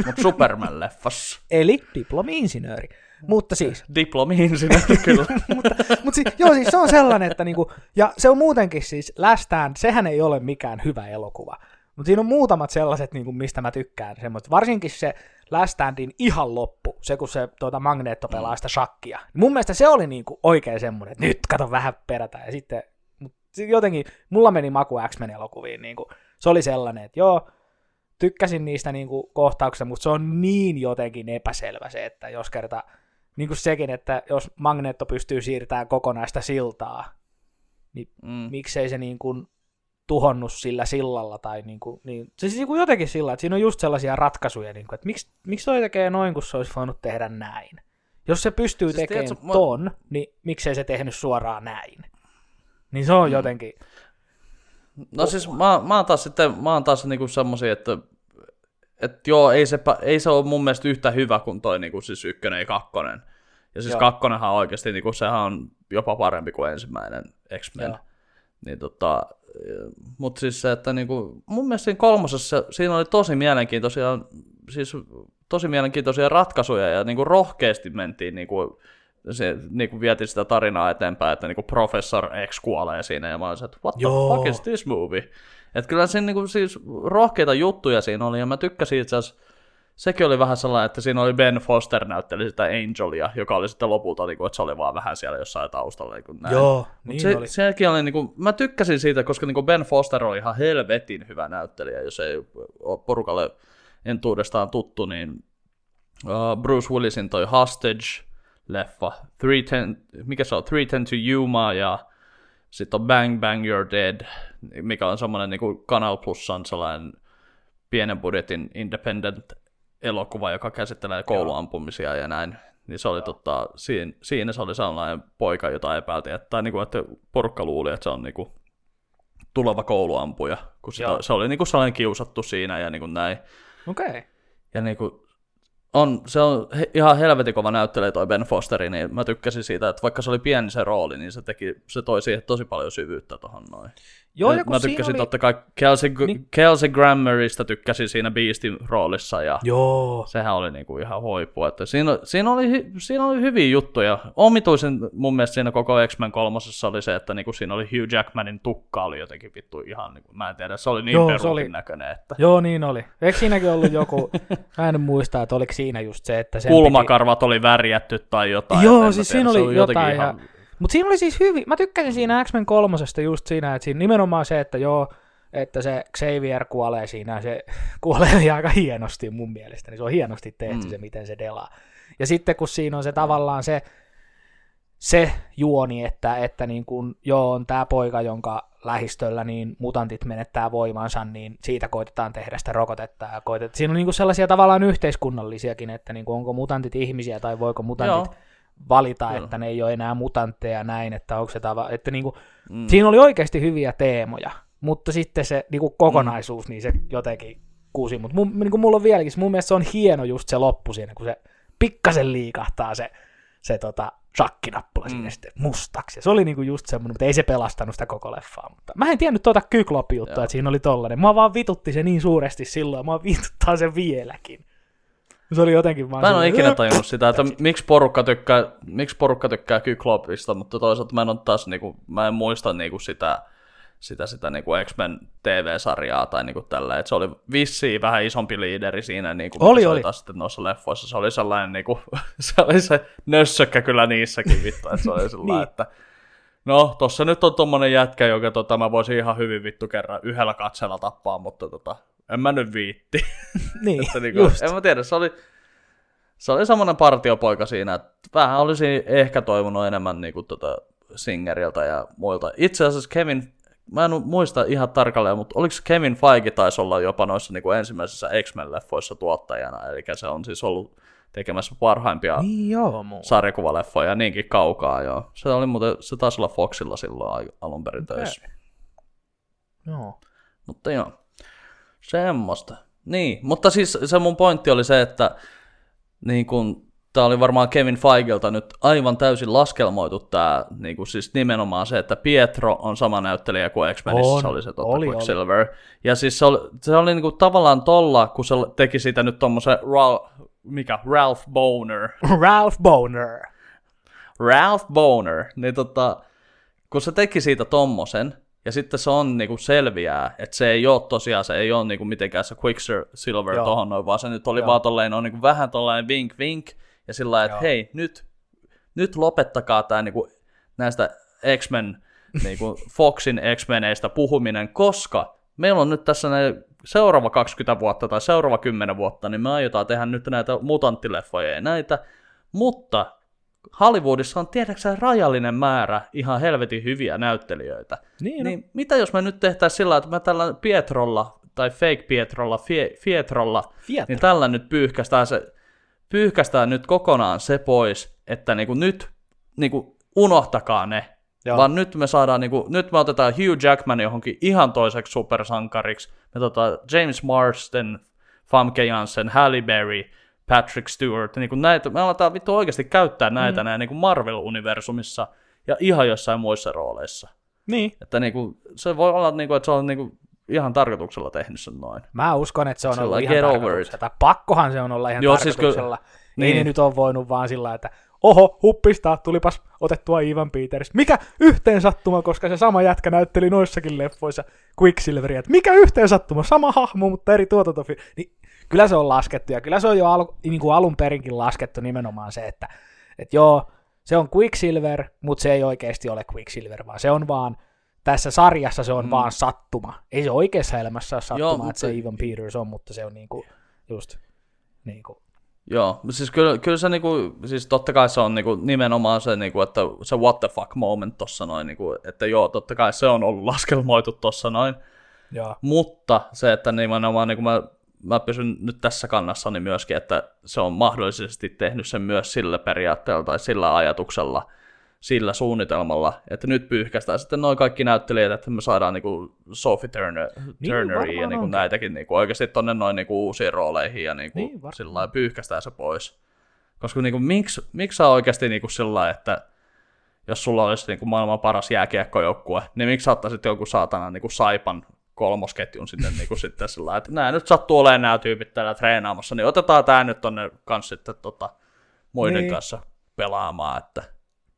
Mutta Superman-leffassa. Eli diplomi-insinööri. Mutta siis... Diplomi-insinööri, *laughs* kyllä. mutta, mutta siis, joo, siis se on sellainen, että niinku, ja se on muutenkin siis, Lästään, sehän ei ole mikään hyvä elokuva. Mutta siinä on muutamat sellaiset, niinku, mistä mä tykkään. Semmoista. Varsinkin se Last Standin ihan loppu, se kun se tuota, Magneetto pelaa mm. sitä shakkia. Mun mielestä se oli niinku oikein semmoinen, että nyt kato vähän perätä. Ja sitten jotenkin, mulla meni maku X-Men elokuviin. Niinku, se oli sellainen, että joo, tykkäsin niistä niinku, kohtauksista, mutta se on niin jotenkin epäselvä se, että jos kerta, niin kuin sekin, että jos Magneetto pystyy siirtämään kokonaista siltaa, niin mm. miksei se niin kuin tuhonnut sillä sillalla, tai niin kuin, niin, se siis niin kuin jotenkin sillä, että siinä on just sellaisia ratkaisuja, niin kuin, että miksi, miksi toi tekee noin, kun se olisi voinut tehdä näin. Jos se pystyy siis tekemään tiedätkö, ton, mä... niin miksei se tehnyt suoraan näin. Niin se on mm. jotenkin... No oh. siis mä, mä oon taas sitten, mä oon taas niinku semmosia, että et joo, ei se, ei se ole mun mielestä yhtä hyvä kuin toi niinku siis ykkönen ja kakkonen. Ja siis joo. kakkonenhan oikeasti, niinku, sehän on jopa parempi kuin ensimmäinen X-Men. Joo. Niin tota, mutta siis se, että niinku, mun mielestä siinä kolmosessa siinä oli tosi mielenkiintoisia, siis tosi mielenkiintoisia ratkaisuja ja niinku rohkeasti mentiin niinku, se niinku vietiin sitä tarinaa eteenpäin, että niinku Professor X kuolee siinä ja mä olisin, että what the Joo. fuck is this movie? Että kyllä siinä niinku, siis rohkeita juttuja siinä oli ja mä tykkäsin itse asiassa sekin oli vähän sellainen, että siinä oli Ben Foster näytteli sitä Angelia, joka oli sitten lopulta, niin kuin, että se oli vaan vähän siellä jossain taustalla. Niin kuin näin. Joo, niin se, oli. Sekin oli, niin kuin, mä tykkäsin siitä, koska niin kuin Ben Foster oli ihan helvetin hyvä näyttelijä, jos ei ole porukalle entuudestaan tuttu, niin uh, Bruce Willisin toi Hostage-leffa, 310, mikä se on, 310 to Yuma ja sitten on Bang Bang You're Dead, mikä on semmoinen niin Canal Plusan sellainen pienen budjetin independent elokuva, joka käsittelee kouluampumisia ja näin, niin se oli tota, siinä, siinä se oli sellainen poika, jota epäiltiin, että, tai niinku, että porukka luuli, että se on niinku tuleva kouluampuja, kun sitä, se oli niinku sellainen kiusattu siinä ja niinku näin. Okei. Okay. Ja niinku, on, se on he, ihan helvetin kova näyttelijä toi Ben Fosteri, niin mä tykkäsin siitä, että vaikka se oli pieni se rooli, niin se, teki, se toi siihen tosi paljon syvyyttä tuohon noin. Joo, ja mä tykkäsin oli... totta kai Kelsey, niin... Kelsey Grammerista tykkäsin siinä Beastin roolissa ja Joo. sehän oli niinku ihan hoipu. Että siinä, siinä, oli, siinä oli hyviä juttuja. Omituisin mun mielestä siinä koko X-Men kolmosessa oli se, että niinku siinä oli Hugh Jackmanin tukka oli jotenkin vittu ihan, niinku, mä en tiedä, se oli niin Joo, se oli... näköinen. Että... Joo, niin oli. Eikö siinäkin ollut joku, *laughs* mä en muista, että oliko siinä just se, että sen Kulmakarvat piti... oli värjätty tai jotain. Joo, siis siinä oli, oli jotain. Ihan... Ja mutta siinä oli siis hyvin, mä tykkäsin siinä X-Men kolmosesta just siinä, että siinä nimenomaan se, että joo, että se Xavier kuolee siinä, se *laughs* kuolee *laughs* aika hienosti mun mielestä, niin se on hienosti tehty mm. se, miten se delaa. Ja sitten kun siinä on se tavallaan se, se juoni, että, että niin kun, joo, on tämä poika, jonka lähistöllä niin mutantit menettää voimansa, niin siitä koitetaan tehdä sitä rokotetta. Ja koitetaan. Siinä on niin sellaisia tavallaan yhteiskunnallisiakin, että niin onko mutantit ihmisiä tai voiko mutantit joo valita, Joo. että ne ei ole enää mutantteja näin, että onko se tava, että niinku, mm. siinä oli oikeasti hyviä teemoja, mutta sitten se niinku kokonaisuus, mm. niin se jotenkin kuusi, mutta mun, niinku mulla on vieläkin, mun mielestä se on hieno just se loppu siinä, kun se pikkasen liikahtaa se, se tota, shakkinappula mm. sitten mustaksi. Ja se oli niinku just semmoinen, mutta ei se pelastanut sitä koko leffaa. Mutta mä en tiennyt tuota Kyklop-juttua, että siinä oli tollanen. Mua vaan vitutti se niin suuresti silloin, mua vituttaa se vieläkin. Se oli jotenkin vaan... Mä en ole ikinä *laughs* tajunnut sitä, että miksi porukka tykkää, miksi porukka tykkää Kyklopista, mutta toisaalta mä en ole taas, niinku, mä en muista niinku sitä, sitä, sitä niinku X-Men TV-sarjaa tai niinku tällä, että se oli vissiin vähän isompi liideri siinä, niinku, oli, se oli. taas sitten noissa leffoissa, se oli sellainen, niinku, *laughs* se oli se nössökkä kyllä niissäkin vittu, että se oli *laughs* sellainen, niin. että no, tossa nyt on tommonen jätkä, joka tota, mä voisin ihan hyvin vittu kerran yhdellä katsella tappaa, mutta tota, en mä nyt viitti. *laughs* niin, että niinku, just. En mä tiedä, se oli, se oli semmoinen partiopoika siinä, että vähän olisi ehkä toivonut enemmän niinku tota Singeriltä ja muilta. Itse asiassa Kevin, mä en muista ihan tarkalleen, mutta oliko Kevin Feige taisi olla jopa noissa niinku ensimmäisissä X-Men-leffoissa tuottajana, eli se on siis ollut tekemässä parhaimpia Niin joo, muu. sarjakuvaleffoja niinkin kaukaa, joo. Se oli muuten, se taisi olla Foxilla silloin alun perin töissä. Joo. Mutta joo, semmoista. Niin, mutta siis se mun pointti oli se, että niin kun, tää oli varmaan Kevin Feigelta nyt aivan täysin laskelmoitu tää, niin kun siis nimenomaan se, että Pietro on sama näyttelijä kuin X-Menissä On. oli se totta Oli, oli. Quicksilver. Ja siis se oli, se oli niin kuin tavallaan tolla, kun se teki siitä nyt tommosen Ralph, mikä, Ralph Boner, *laughs* Ralph Boner. Ralph Boner, niin tota, kun se teki siitä tommosen, ja sitten se on niinku selviää, että se ei ole tosiaan, se ei ole niinku mitenkään se Quicksilver Joo. tohon noin, vaan se nyt oli Joo. vaan tolleen, on niinku vähän tollainen vink vink, ja sillä että Joo. hei, nyt, nyt lopettakaa tää niinku näistä X-Men, *laughs* niinku Foxin X-Meneistä puhuminen, koska meillä on nyt tässä näin seuraava 20 vuotta tai seuraava 10 vuotta, niin me aiotaan tehdä nyt näitä mutanttileffoja ja näitä, mutta Hollywoodissa on tiedäksä rajallinen määrä ihan helvetin hyviä näyttelijöitä. Niin, no. Niin mitä jos me nyt tehtäisiin sillä, että me tällä Pietrolla, tai fake Pietrolla, fie, Fietrolla, Fietro. niin tällä nyt pyyhkästään, se, pyyhkästään nyt kokonaan se pois, että niinku nyt niinku unohtakaa ne. Joo. Vaan nyt me saadaan, niinku, nyt me otetaan Hugh Jackman johonkin ihan toiseksi supersankariksi. Me tota James Marsden, Famke Janssen, Halle Berry, Patrick Stewart, niin kuin näitä, me aletaan vittu oikeasti käyttää näitä mm. näin niin kuin Marvel-universumissa ja ihan jossain muissa rooleissa. Niin. Että niin kuin, se voi olla, niin kuin, että se on niin kuin, ihan tarkoituksella tehnyt sen noin. Mä uskon, että se on Sillä ollut ihan tarkoituksella. Tai pakkohan se on olla ihan Joo, siis tarkoituksella. kyllä- Ei niin. ne nyt on voinut vaan sillä että oho, huppista, tulipas otettua Ivan Peters. Mikä yhteen sattuma, koska se sama jätkä näytteli noissakin leffoissa Quicksilveria. Mikä yhteen sattuma, sama hahmo, mutta eri tuotantofi. Niin kyllä se on laskettu ja kyllä se on jo al, niin kuin alun perinkin laskettu nimenomaan se, että, että joo, se on Quicksilver, mutta se ei oikeasti ole Quicksilver, vaan se on vaan tässä sarjassa se on mm. vaan sattuma. Ei se oikeassa elämässä ole sattuma, Joo, että mutta- se Ivan Peters on, mutta se on niinku, just niinku, Joo, siis kyllä, kyllä se niinku, siis totta kai se on niinku nimenomaan se, niinku, että se what the fuck moment tossa noin, niinku, että joo, totta kai se on ollut laskelmoitu tossa noin, joo. mutta se, että nimenomaan niin mä, mä pysyn nyt tässä kannassani myöskin, että se on mahdollisesti tehnyt sen myös sillä periaatteella tai sillä ajatuksella, sillä suunnitelmalla, että nyt pyyhkästään sitten noin kaikki näyttelijät, että me saadaan niinku Sophie Turner, Niin, varmaan ja niinku näitäkin niinku oikeasti tonne noin niinku uusiin rooleihin ja niinku Niin, sillä pyyhkästään se pois. Koska niinku, miksi, miksi sä oikeasti niinku sillä että jos sulla olisi niinku maailman paras jääkiekkojoukkue, niin miksi sä ottaisit jonkun saatana niinku Saipan kolmosketjun sinne niinku sitten sillä että nää nyt sattuu olemaan nämä tyypit täällä treenaamassa, niin otetaan tää nyt tonne kanssa sitten tota, muiden Niin. niin. kanssa pelaamaan, että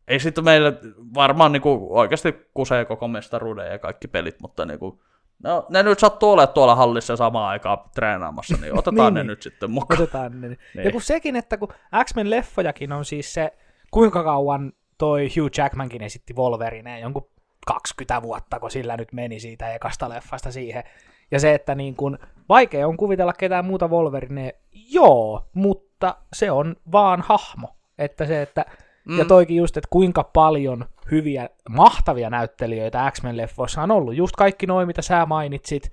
ei sitten meille varmaan niinku oikeasti kusee koko mestaruuden ja kaikki pelit, mutta niinku, no, ne nyt sattuu olemaan tuolla hallissa samaan aikaan treenaamassa, niin *laughs* otetaan Niin, ne niin. nyt sitten mukaan. Otetaan ne. Ja Niin. kun sekin, että kun X-Men-leffojakin on siis se, kuinka kauan toi Hugh Jackmankin esitti Wolverineen, jonkun 20 vuotta, kun sillä nyt meni siitä ekasta leffasta siihen. Ja se, että niin kun, vaikea on kuvitella ketään muuta Wolverineen, joo, mutta se on vaan hahmo. Että se, että, mm. ja toikin just, että kuinka paljon hyviä, mahtavia näyttelijöitä X-Men-leffoissa on ollut. Just kaikki noin, mitä sä mainitsit,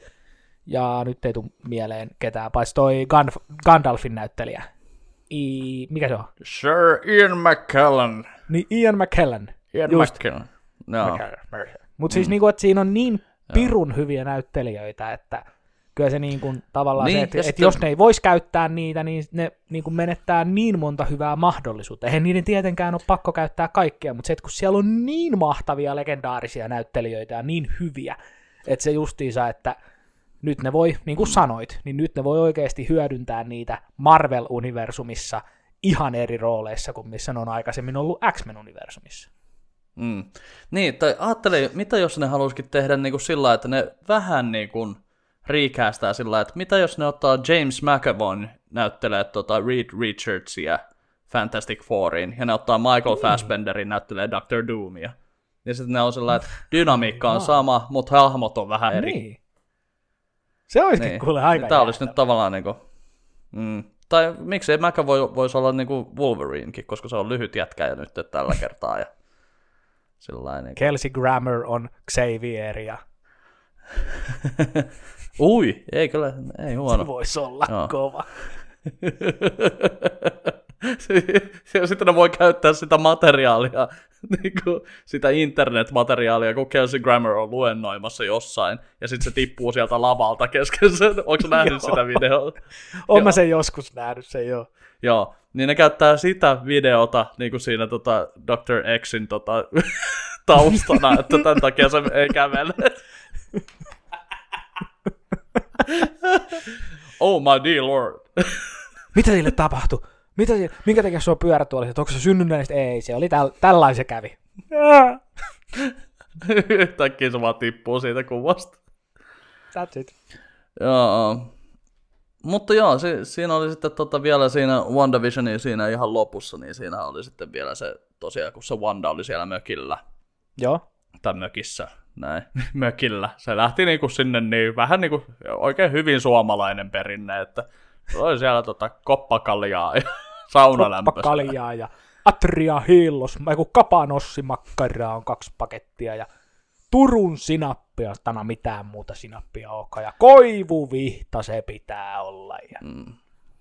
ja nyt ei tule mieleen ketään, paitsi toi Gan- Gandalfin näyttelijä. I, mikä se on? Sir Ian McKellen. Niin Ian McKellen. Ian Just. McKellen. No. Mutta siis niinku, että siinä on niin pirun hyviä näyttelijöitä, että kyllä se niin kuin, tavallaan Niin, se, että, että sitten- jos ne ei voisi käyttää niitä, niin ne niin kuin menettää niin monta hyvää mahdollisuutta. Eihän niiden tietenkään ole pakko käyttää kaikkea, mutta se, että kun siellä on niin mahtavia legendaarisia näyttelijöitä ja niin hyviä, että se justiinsa, että nyt ne voi, niin kuin sanoit, niin nyt ne voi oikeasti hyödyntää niitä Marvel-universumissa ihan eri rooleissa kuin missä ne on aikaisemmin ollut X-Men-universumissa. Mm. Niin, tai ajattele, mitä jos ne halusikin tehdä niin kuin sillä että ne vähän niin kuin riikäästää sillä että mitä jos ne ottaa James McAvoyn näyttelee tota Reed Richardsia Fantastic Fouriin, ja ne ottaa Michael Fassbenderin näyttelee Doctor Doomia. Ja sitten ne on sillä että *laughs* dynamiikka on sama, mutta hahmot on vähän eri. Niin. Se olisikin Niin. kuule aika Tämä olisi nyt tavallaan niinku... Mm. Tai miksei McAvoy voisi olla niinku Wolverinekin, koska se on lyhyt jätkä ja nyt tällä kertaa. Ja niinku. Kelsey Grammer on Xavier ja *laughs* Ui, ei kyllä, ei huono. se voisi olla Joo. kova. *laughs* sitten ne voi käyttää sitä materiaalia, *laughs* niin kuin sitä internetmateriaalia, kun Kelsey Grammer on luennoimassa jossain, ja sitten se tippuu sieltä lavalta kesken sen. Onko nähnyt sitä videoa? Olen mä sen joskus nähnyt, se joo. Joo, niin ne käyttää sitä videota niin kuin siinä tota, Dr. Xin tota, *laughs* taustana, että tämän takia se ei kävele. *laughs* oh my dear lord. *laughs* Mitä sille tapahtui? Mitä sille? Minkä takia on pyörätuolissa? Onko se synnynnäistä? Ei, se oli täl- tällainen se kävi. Yhtäkkiä se vaan tippuu siitä kuvasta. That's it. Joo. Mutta joo, si- siinä oli sitten tota vielä siinä WandaVisionin siinä ihan lopussa, niin siinä oli sitten vielä se tosiaan, kun se Wanda oli siellä mökillä, Joo. tai mökissä, näin, *laughs* mökillä. Se lähti niinku sinne niin vähän niinku oikein hyvin suomalainen perinne, että se oli siellä tota koppakaljaa ja *laughs* saunalämpössä. Kaljaa ja Atria Hillos, ei kun Kapanossi makkaraa on kaksi pakettia ja Turun sinappia, tana mitään muuta sinappia olekaan. Ja koivuvihta se pitää olla ja mm.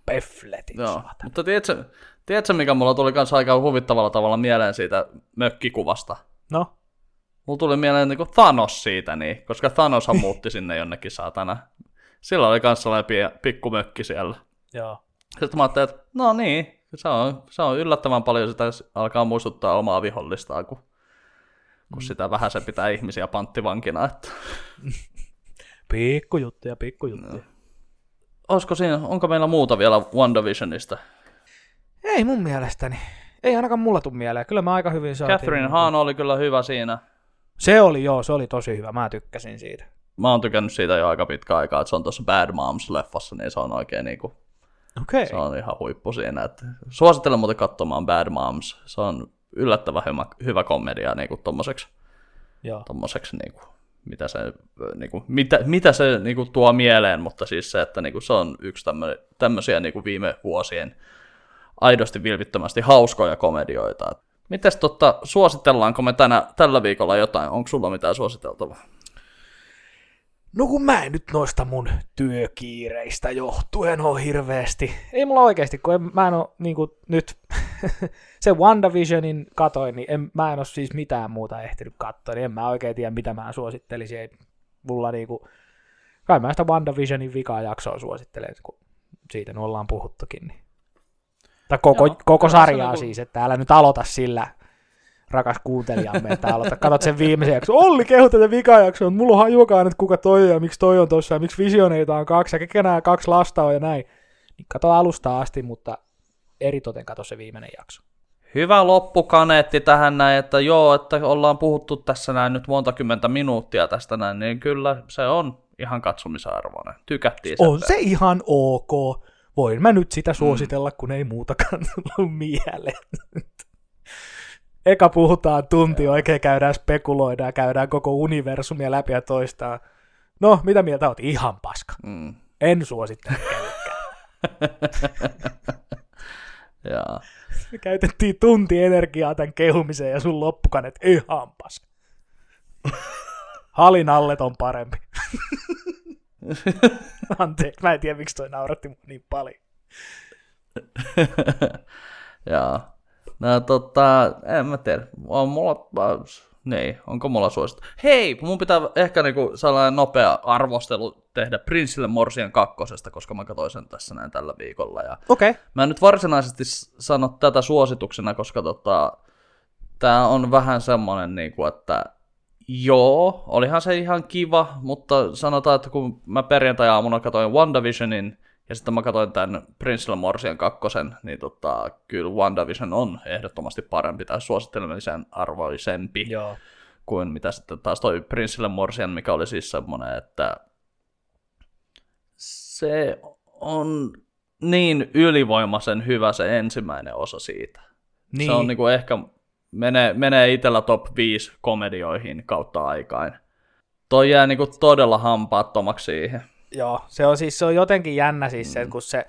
peffletit. Joo, saatana. mutta tiedätkö, tiedätkö, mikä mulla tuli kanssa aika huvittavalla tavalla mieleen siitä mökkikuvasta? No, Mulla tuli mieleen niin Thanos siitä, niin, koska Thanoshan *laughs* muutti sinne jonnekin saatana. Sillä oli kanssa sellainen pie- pikku mökki siellä. joo. Sitten mä ajattelin, että no niin, se on, se on yllättävän paljon sitä alkaa muistuttaa omaa vihollistaan, kun, kun sitä vähän se pitää ihmisiä panttivankina. Että. *laughs* Pikkujuttuja, pikkujuttuja. Olisiko siinä, onko meillä muuta vielä WandaVisionista? Ei mun mielestäni. Ei ainakaan mulla tule mieleen. Kyllä mä aika hyvin saatiin. Catherine Hahn oli kyllä hyvä siinä. Se oli joo, se oli tosi hyvä. Mä tykkäsin siitä. Mä oon tykännyt siitä jo aika pitkä aikaa, että se on tuossa Bad Moms-leffassa, niin se on oikein niinku, Okei. se on ihan huippu siinä. Että suosittelen muuten katsomaan Bad Moms. Se on yllättävän hyvä, hyvä komedia niinku tommoseksi, Joo. tommoseksi niinku, mitä se, niinku, mitä, mitä se niinku, tuo mieleen, mutta siis se, että niinku, se on yksi tämmö, tämmöisiä niinku, viime vuosien aidosti vilpittömästi hauskoja komedioita. Mites totta, suositellaanko me tänä, tällä viikolla jotain? Onko sulla mitään suositeltavaa? No kun mä en nyt noista mun työkiireistä johtuen ole hirveästi. Ei mulla oikeasti, kun en, mä en oo niinku nyt *laughs* se WandaVisionin katoin, niin en, mä en oo siis mitään muuta ehtinyt katsoa, niin en mä oikein tiedä, mitä mä suosittelisin. Ei mulla niinku, kai mä sitä WandaVisionin vikaa jaksoa suosittelen, kun siitä nyt ollaan puhuttukin. Niin. Tai koko, Joo, koko sarjaa niinku- siis, että älä nyt aloita sillä, rakas kuuntelijamme, että aloita, katsot sen viimeisen jakson. Olli kehu tätä vikajaksoa, mutta mulla on hajuakaan, että kuka toi on ja miksi toi on tossa ja miksi visioneita on kaksi ja ketkä nämä kaksi lasta on ja näin. Niin kato alusta asti, mutta eritoten kato se viimeinen jakso. Hyvä loppukaneetti tähän näin, että joo, että ollaan puhuttu tässä näin nyt monta kymmentä minuuttia tästä näin, niin kyllä se on ihan katsomisarvoinen. Tykättiin sen On se ihan ok. Voin mä nyt sitä suositella, kun ei muutakaan *laughs* tullut mieleen. Eka puhutaan tunti, oikein käydään spekuloidaan, käydään koko universumia läpi ja toistaan. No, mitä mieltä oot? Ihan paska. Mm. En suosittele. *laughs* Jaa. Me käytettiin tunti energiaa tämän kehumiseen ja sun loppukanet ihan paska. Halin allet on parempi. *laughs* Anteeksi, mä en tiedä miksi toi nauratti niin paljon. Jaa. No tota, en mä tiedä. On mulla, niin, onko mulla suosittu? Hei, mun pitää ehkä niinku sellainen nopea arvostelu tehdä Prinsille Morsian kakkosesta, koska mä katsoin sen tässä näin tällä viikolla. Ja Okei. Okay. Mä en nyt varsinaisesti sano tätä suosituksena, koska tota, tää on vähän semmonen, niin kuin, että joo, olihan se ihan kiva, mutta sanotaan, että kun mä perjantai-aamuna katsoin WandaVisionin ja sitten mä katsoin tämän Prince Morsian kakkosen, niin tota, kyllä WandaVision on ehdottomasti parempi tai suosittelemisen arvoisempi Joo. kuin mitä sitten taas toi Prince Morsian, mikä oli siis semmoinen, että se on niin ylivoimaisen hyvä se ensimmäinen osa siitä. Niin. Se on niinku ehkä, menee, menee itellä top 5 komedioihin kautta aikain. Toi jää niinku todella hampaattomaksi siihen. Joo, se on siis se on jotenkin jännä siis se, kun se,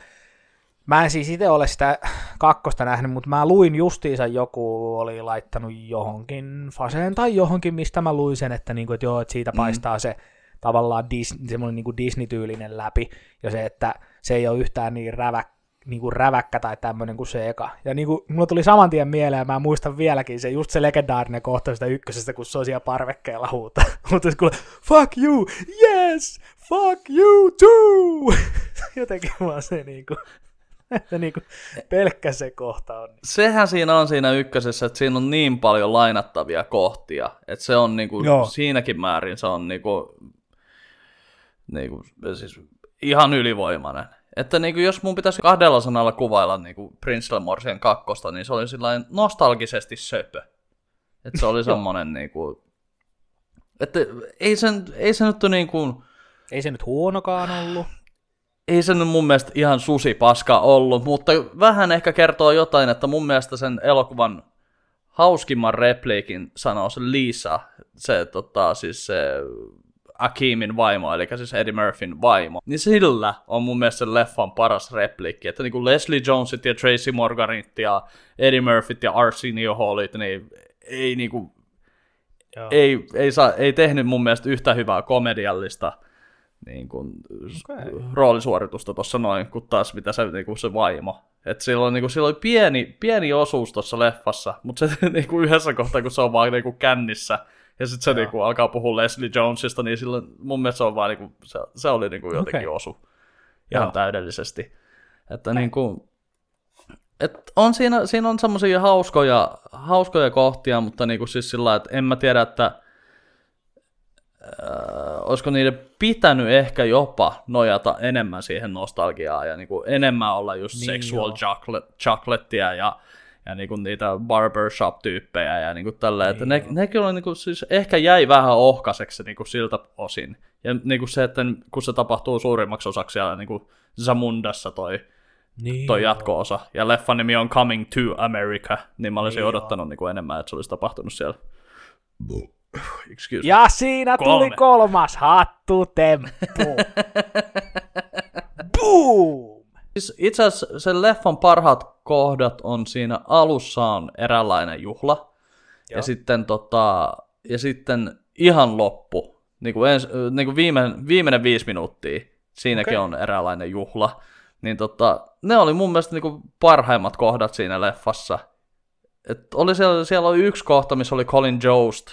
mä en siis itse ole sitä kakkosta nähnyt, mutta mä luin justiinsa joku oli laittanut johonkin faseen tai johonkin, mistä mä luin sen, että, niinku, että joo, että siitä paistaa se tavallaan Dis, semmoinen niinku Disney-tyylinen läpi, ja se, että se ei ole yhtään niin rävä, niinku räväkkä tai tämmöinen kuin se eka. Ja niinku, mulla tuli saman tien mieleen, ja mä muistan vieläkin se, just se legendaarinen kohta sitä ykkösestä, kun se on siellä parvekkeella huuta. *laughs* Mutta se kuule, fuck you, yes, fuck you too! *laughs* Jotenkin vaan se niinku, *laughs* että niinku, pelkkä se kohta on. Sehän siinä on siinä ykkösessä, että siinä on niin paljon lainattavia kohtia, että se on niinku, Joo. siinäkin määrin se on niinku, niinku, siis ihan ylivoimainen. Että niinku, jos mun pitäisi kahdella sanalla kuvailla niinku Prince Morsian kakkosta, niin se oli sillain nostalgisesti söpö. Että se oli *laughs* semmonen niinku, että ei sen, ei se nyt niinku, Ei se nyt huonokaan ollut. ei se nyt mun mielestä ihan susi paska ollut, mutta vähän ehkä kertoo jotain, että mun mielestä sen elokuvan hauskimman repliikin sanoo se Lisa, se tota, siis se Akimin vaimo, eli siis Eddie Murphyn vaimo, niin sillä on mun mielestä sen leffan paras repliikki, että niinku Leslie Jonesit ja Tracy Morganit ja Eddie Murphyt ja Arsenio Hallit, niin ei niinku Joo. ei, ei, saa, ei tehnyt mun mielestä yhtä hyvää komediallista niin kuin, Okei. roolisuoritusta tuossa noin, kuin taas mitä se, niin kuin se vaimo. Et silloin, niin kuin, sillä oli pieni, pieni osuus tuossa leffassa, mutta se *laughs* niin kuin yhdessä kohtaa, kun se on vaan niin kuin kännissä, ja sitten se niin kuin, alkaa puhua Leslie Jonesista, niin silloin mun mielestä se, on vaan, niin kuin, se, se oli niin kuin, jotenkin Okei. osu ihan Joo. täydellisesti. Että niin kuin, et on siinä, siinä on semmoisia hauskoja, hauskoja kohtia, mutta niinku siis sillä että en mä tiedä, että äh, olisiko niiden pitänyt ehkä jopa nojata enemmän siihen nostalgiaan ja niinku enemmän olla just Niin sexual joo. chocolate, chocolatea ja, ja niinku niitä barbershop-tyyppejä ja niinku tälleen, että ne, nekin oli niinku, siis ehkä jäi vähän ohkaiseksi niinku siltä osin. Ja niinku se, että kun se tapahtuu suurimmaksi osaksi siellä niinku Zamundassa toi Niin, toi jatko-osa. Ja leffan nimi on Coming to America, niin mä olisin Niin odottanut niin kuin enemmän, että se olisi tapahtunut siellä. Excuse. Ja siinä tuli Kolme. kolmas hattutemppu. *laughs* Boom! Siis itse asiassa sen leffan parhaat kohdat on siinä alussa on eräänlainen juhla. Joo. Ja sitten, tota, ja sitten ihan loppu, niin kuin, ens, niin kuin viimeinen, viimeinen viisi minuuttia, siinäkin Okei. on eräänlainen juhla. Niin tota, ne oli mun mielestä niin kuin parhaimmat kohdat siinä leffassa. Et oli siellä, siellä oli yksi kohta, missä oli Colin Jost,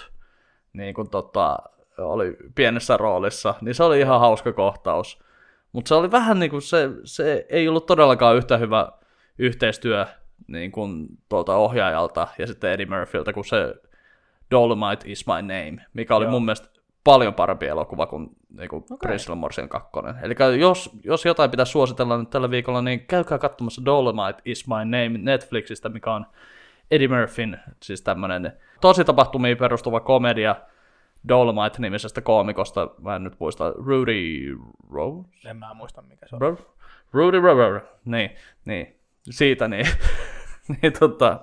niin kuin tota, oli pienessä roolissa, niin se oli ihan hauska kohtaus. Mutta se oli vähän niin kuin se, se ei ollut todellakaan yhtä hyvä yhteistyö niin kuin tuolta ohjaajalta ja sitten Eddie Murphyltä kuin se Dolomite is my name, mikä oli Joo. mun mielestä paljon parempi elokuva kuin, niin kuin okay. Prince Morsian 2. Eli jos, jos jotain pitäisi suositella nyt tällä viikolla, niin käykää katsomassa Dolomite is my name Netflixistä, mikä on Eddie Murphyn, siis tämmönen tosi tapahtumiin perustuva komedia Dolomite-nimisestä koomikosta, mä en nyt muista, Rudy Rose? En mä muista mikä se on. Ru- Rudy Rubber, niin, niin, siitä niin, *laughs* niin tota,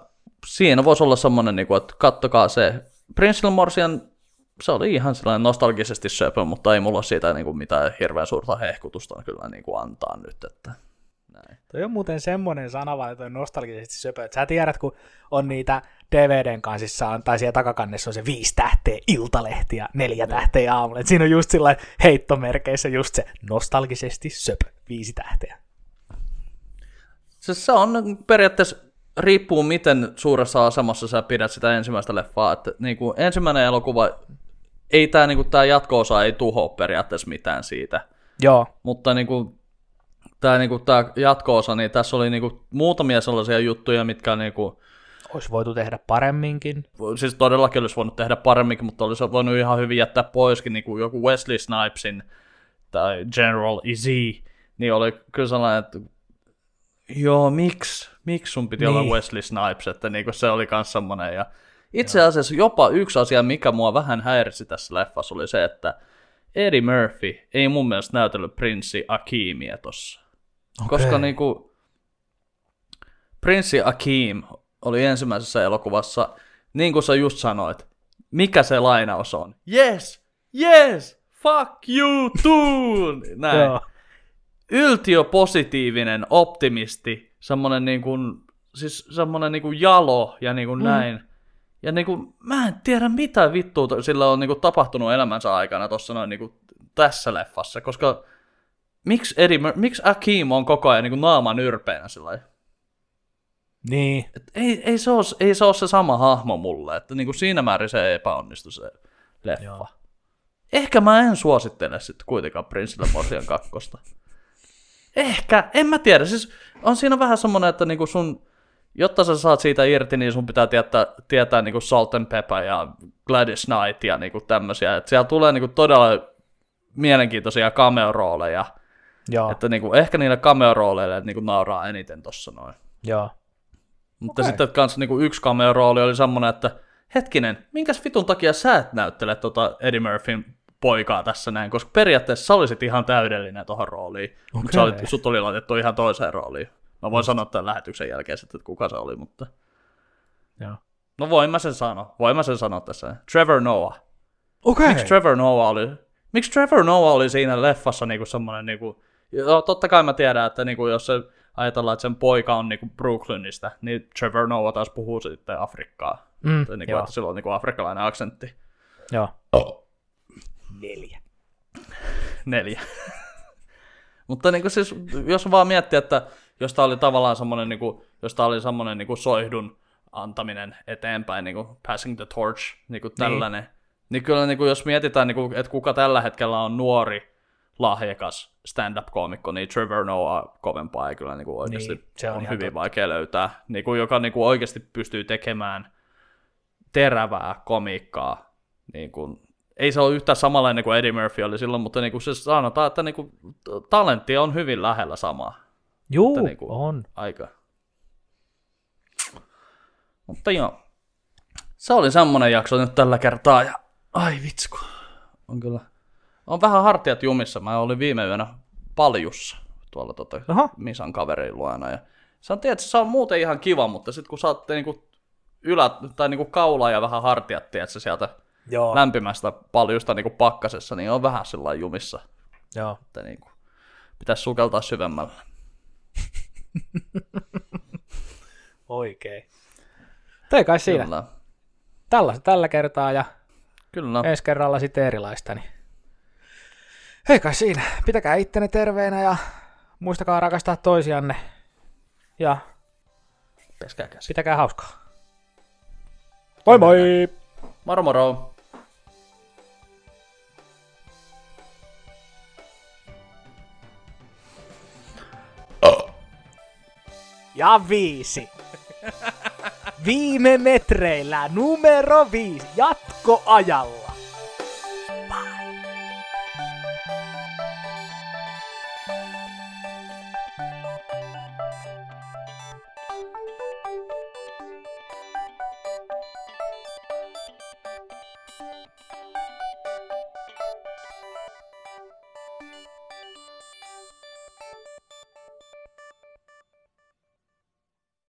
siinä voisi olla semmoinen, niin kuin, että kattokaa se. Prince Morsian, se oli ihan sellainen nostalgisesti söpö, mutta ei mulla siitä niin kuin, mitään hirveän suurta hehkutusta kyllä niin kuin, antaa nyt, että näin. Toi on muuten semmoinen sanavalinta, toi nostalgisesti söpö, että sä tiedät, kun on niitä DVDn kansissa, on, tai siellä takakannessa on se viisi tähteä iltalehti ja neljä tähteä aamulla. Et siinä on just sillä heittomerkeissä just se nostalgisesti söpö, viisi tähteä. Se, se on periaatteessa riippuu miten suuressa asemassa sä pidät sitä ensimmäistä leffaa. Että, niin kuin, ensimmäinen elokuva, ei tämä niin kuin, tää jatko-osa ei tuhoa periaatteessa mitään siitä. Joo, Mutta niin kuin, tämä niin kuin, tää jatko-osa, niin tässä oli niin kuin, muutamia sellaisia juttuja, mitkä niin kuin, olisi voitu tehdä paremminkin. siis todellakin olisi voinut tehdä paremminkin, mutta olisi voinut ihan hyvin jättää poiskin, niin kuin joku Wesley Snipesin tai General Easy, niin oli kyllä sellainen, että joo, miksi, miksi sun piti niin. olla Niin. Wesley Snipes, että niin kuin se oli myös semmoinen, ja itse asiassa jopa yksi asia, mikä mua vähän häirisi tässä leffassa, oli se, että Eddie Murphy ei mun mielestä näytellyt prinssi Akimia tossa. Koska Okei. niinku Prinssi Akim oli ensimmäisessä elokuvassa, niin kuin sä just sanoit, mikä se lainaus on? Yes, yes, fuck you too! *laughs* Näin. Yltiöpositiivinen optimisti, semmonen niin kuin, siis semmonen niin kuin jalo ja niin kuin mm. näin. Ja niin kuin, mä en tiedä mitä vittua sillä on niin kuin tapahtunut elämänsä aikana tossa noin niin kuin tässä leffassa, koska miksi, Eddie miksi Akeem on koko ajan niin kuin naaman yrpeänä sillä lailla? Niin. Et ei, ei, se ole, ei se ole se sama hahmo mulle, että niin kuin siinä määrin se ei epäonnistu se leffa. Joo. Ehkä mä en suosittele sitten kuitenkaan Prinsille Morsian kakkosta. Ehkä, en mä tiedä. Siis on siinä vähän semmonen, että niinku sun, jotta sä saat siitä irti, niin sun pitää tietää, tietää niinku Salt and Pepper ja Gladys Knight ja niinku tämmösiä. Että siellä tulee niinku todella mielenkiintoisia cameo-rooleja. Joo, Että niinku, ehkä niille cameo-rooleille niinku nauraa eniten tossa noin. joo. Mutta Okei. sitten kans niinku yksi cameo-rooli oli semmonen, että hetkinen, minkäs vitun takia sä et näyttele tota Eddie Murphyn poikaa tässä näin, koska periaatteessa sä olisit ihan täydellinen tohon rooliin, mutta sä Okei. olit, sut oli laitettu ihan toiseen rooliin. Mä voin sanoa tämän lähetyksen jälkeen sitten, että kuka se oli, mutta... Joo. No voin mä sen sanoa, voin mä sen sanoa tässä. Trevor Noah. Okei. Miksi Trevor Noah oli, miksi Trevor Noah oli siinä leffassa niinku semmonen niinku, joo, totta kai mä tiedän, että niinku, jos se ajatellaan, että sen poika on niinku Brooklynista, niin Trevor Noah taas puhuu sitten Afrikkaa. Mm, Että, niinku, joo. että sillä on niinku afrikkalainen aksentti. Joo. Neljä. Neljä. *laughs* Mutta niinku siis, jos vaan miettii, että jos tää oli tavallaan semmonen, niinku, jos tää oli semmonen niinku soihdun antaminen eteenpäin, niinku passing the torch, niinku tällainen, niin, niin kyllä niinku, jos mietitään, niinku, että kuka tällä hetkellä on nuori, lahjakas stand-up-koomikko, niin Trevor Noah kovempaa ei kyllä niinku oikeasti Niin, se on on hyvin totta. vaikea löytää, niinku, joka niinku oikeasti pystyy tekemään terävää komiikkaa. Niin kuin, ei se ole yhtään samanlainen kuin Eddie Murphy oli silloin, mutta niin kuin se sanotaan, että niin kuin, talentti on hyvin lähellä samaa Juu, Että niinku- on. aika. Mutta joo, se oli semmonen jakso nyt tällä kertaa ja ai vitsku, on kyllä, on vähän hartiat jumissa. Mä olin viime yönä paljussa tuolla tota, Aha. Misan kaverin luona ja se on, tiedätkö, se on muuten ihan kiva, mutta sitten kun saatte niinku ylä, tai niinku kaulaa ja vähän hartiat, tiedätkö, sieltä Joo, lämpimästä paljusta niinku pakkasessa, niin on vähän sillä jumissa, joo. että niinku, pitäisi sukeltaa syvemmälle. *laughs* Oikein. Toi kai siinä. Kyllä. Tällaista tällä kertaa ja Kyllä. ensi kerralla sitten erilaista. Niin. Hei kai siinä. Pitäkää ittenne terveenä ja muistakaa rakastaa toisianne. Ja Peskää käsi. pitäkää hauskaa. Moi moi! Moro moro. Ja viisi. Viime metreillä numero viisi. Jatkoajalla.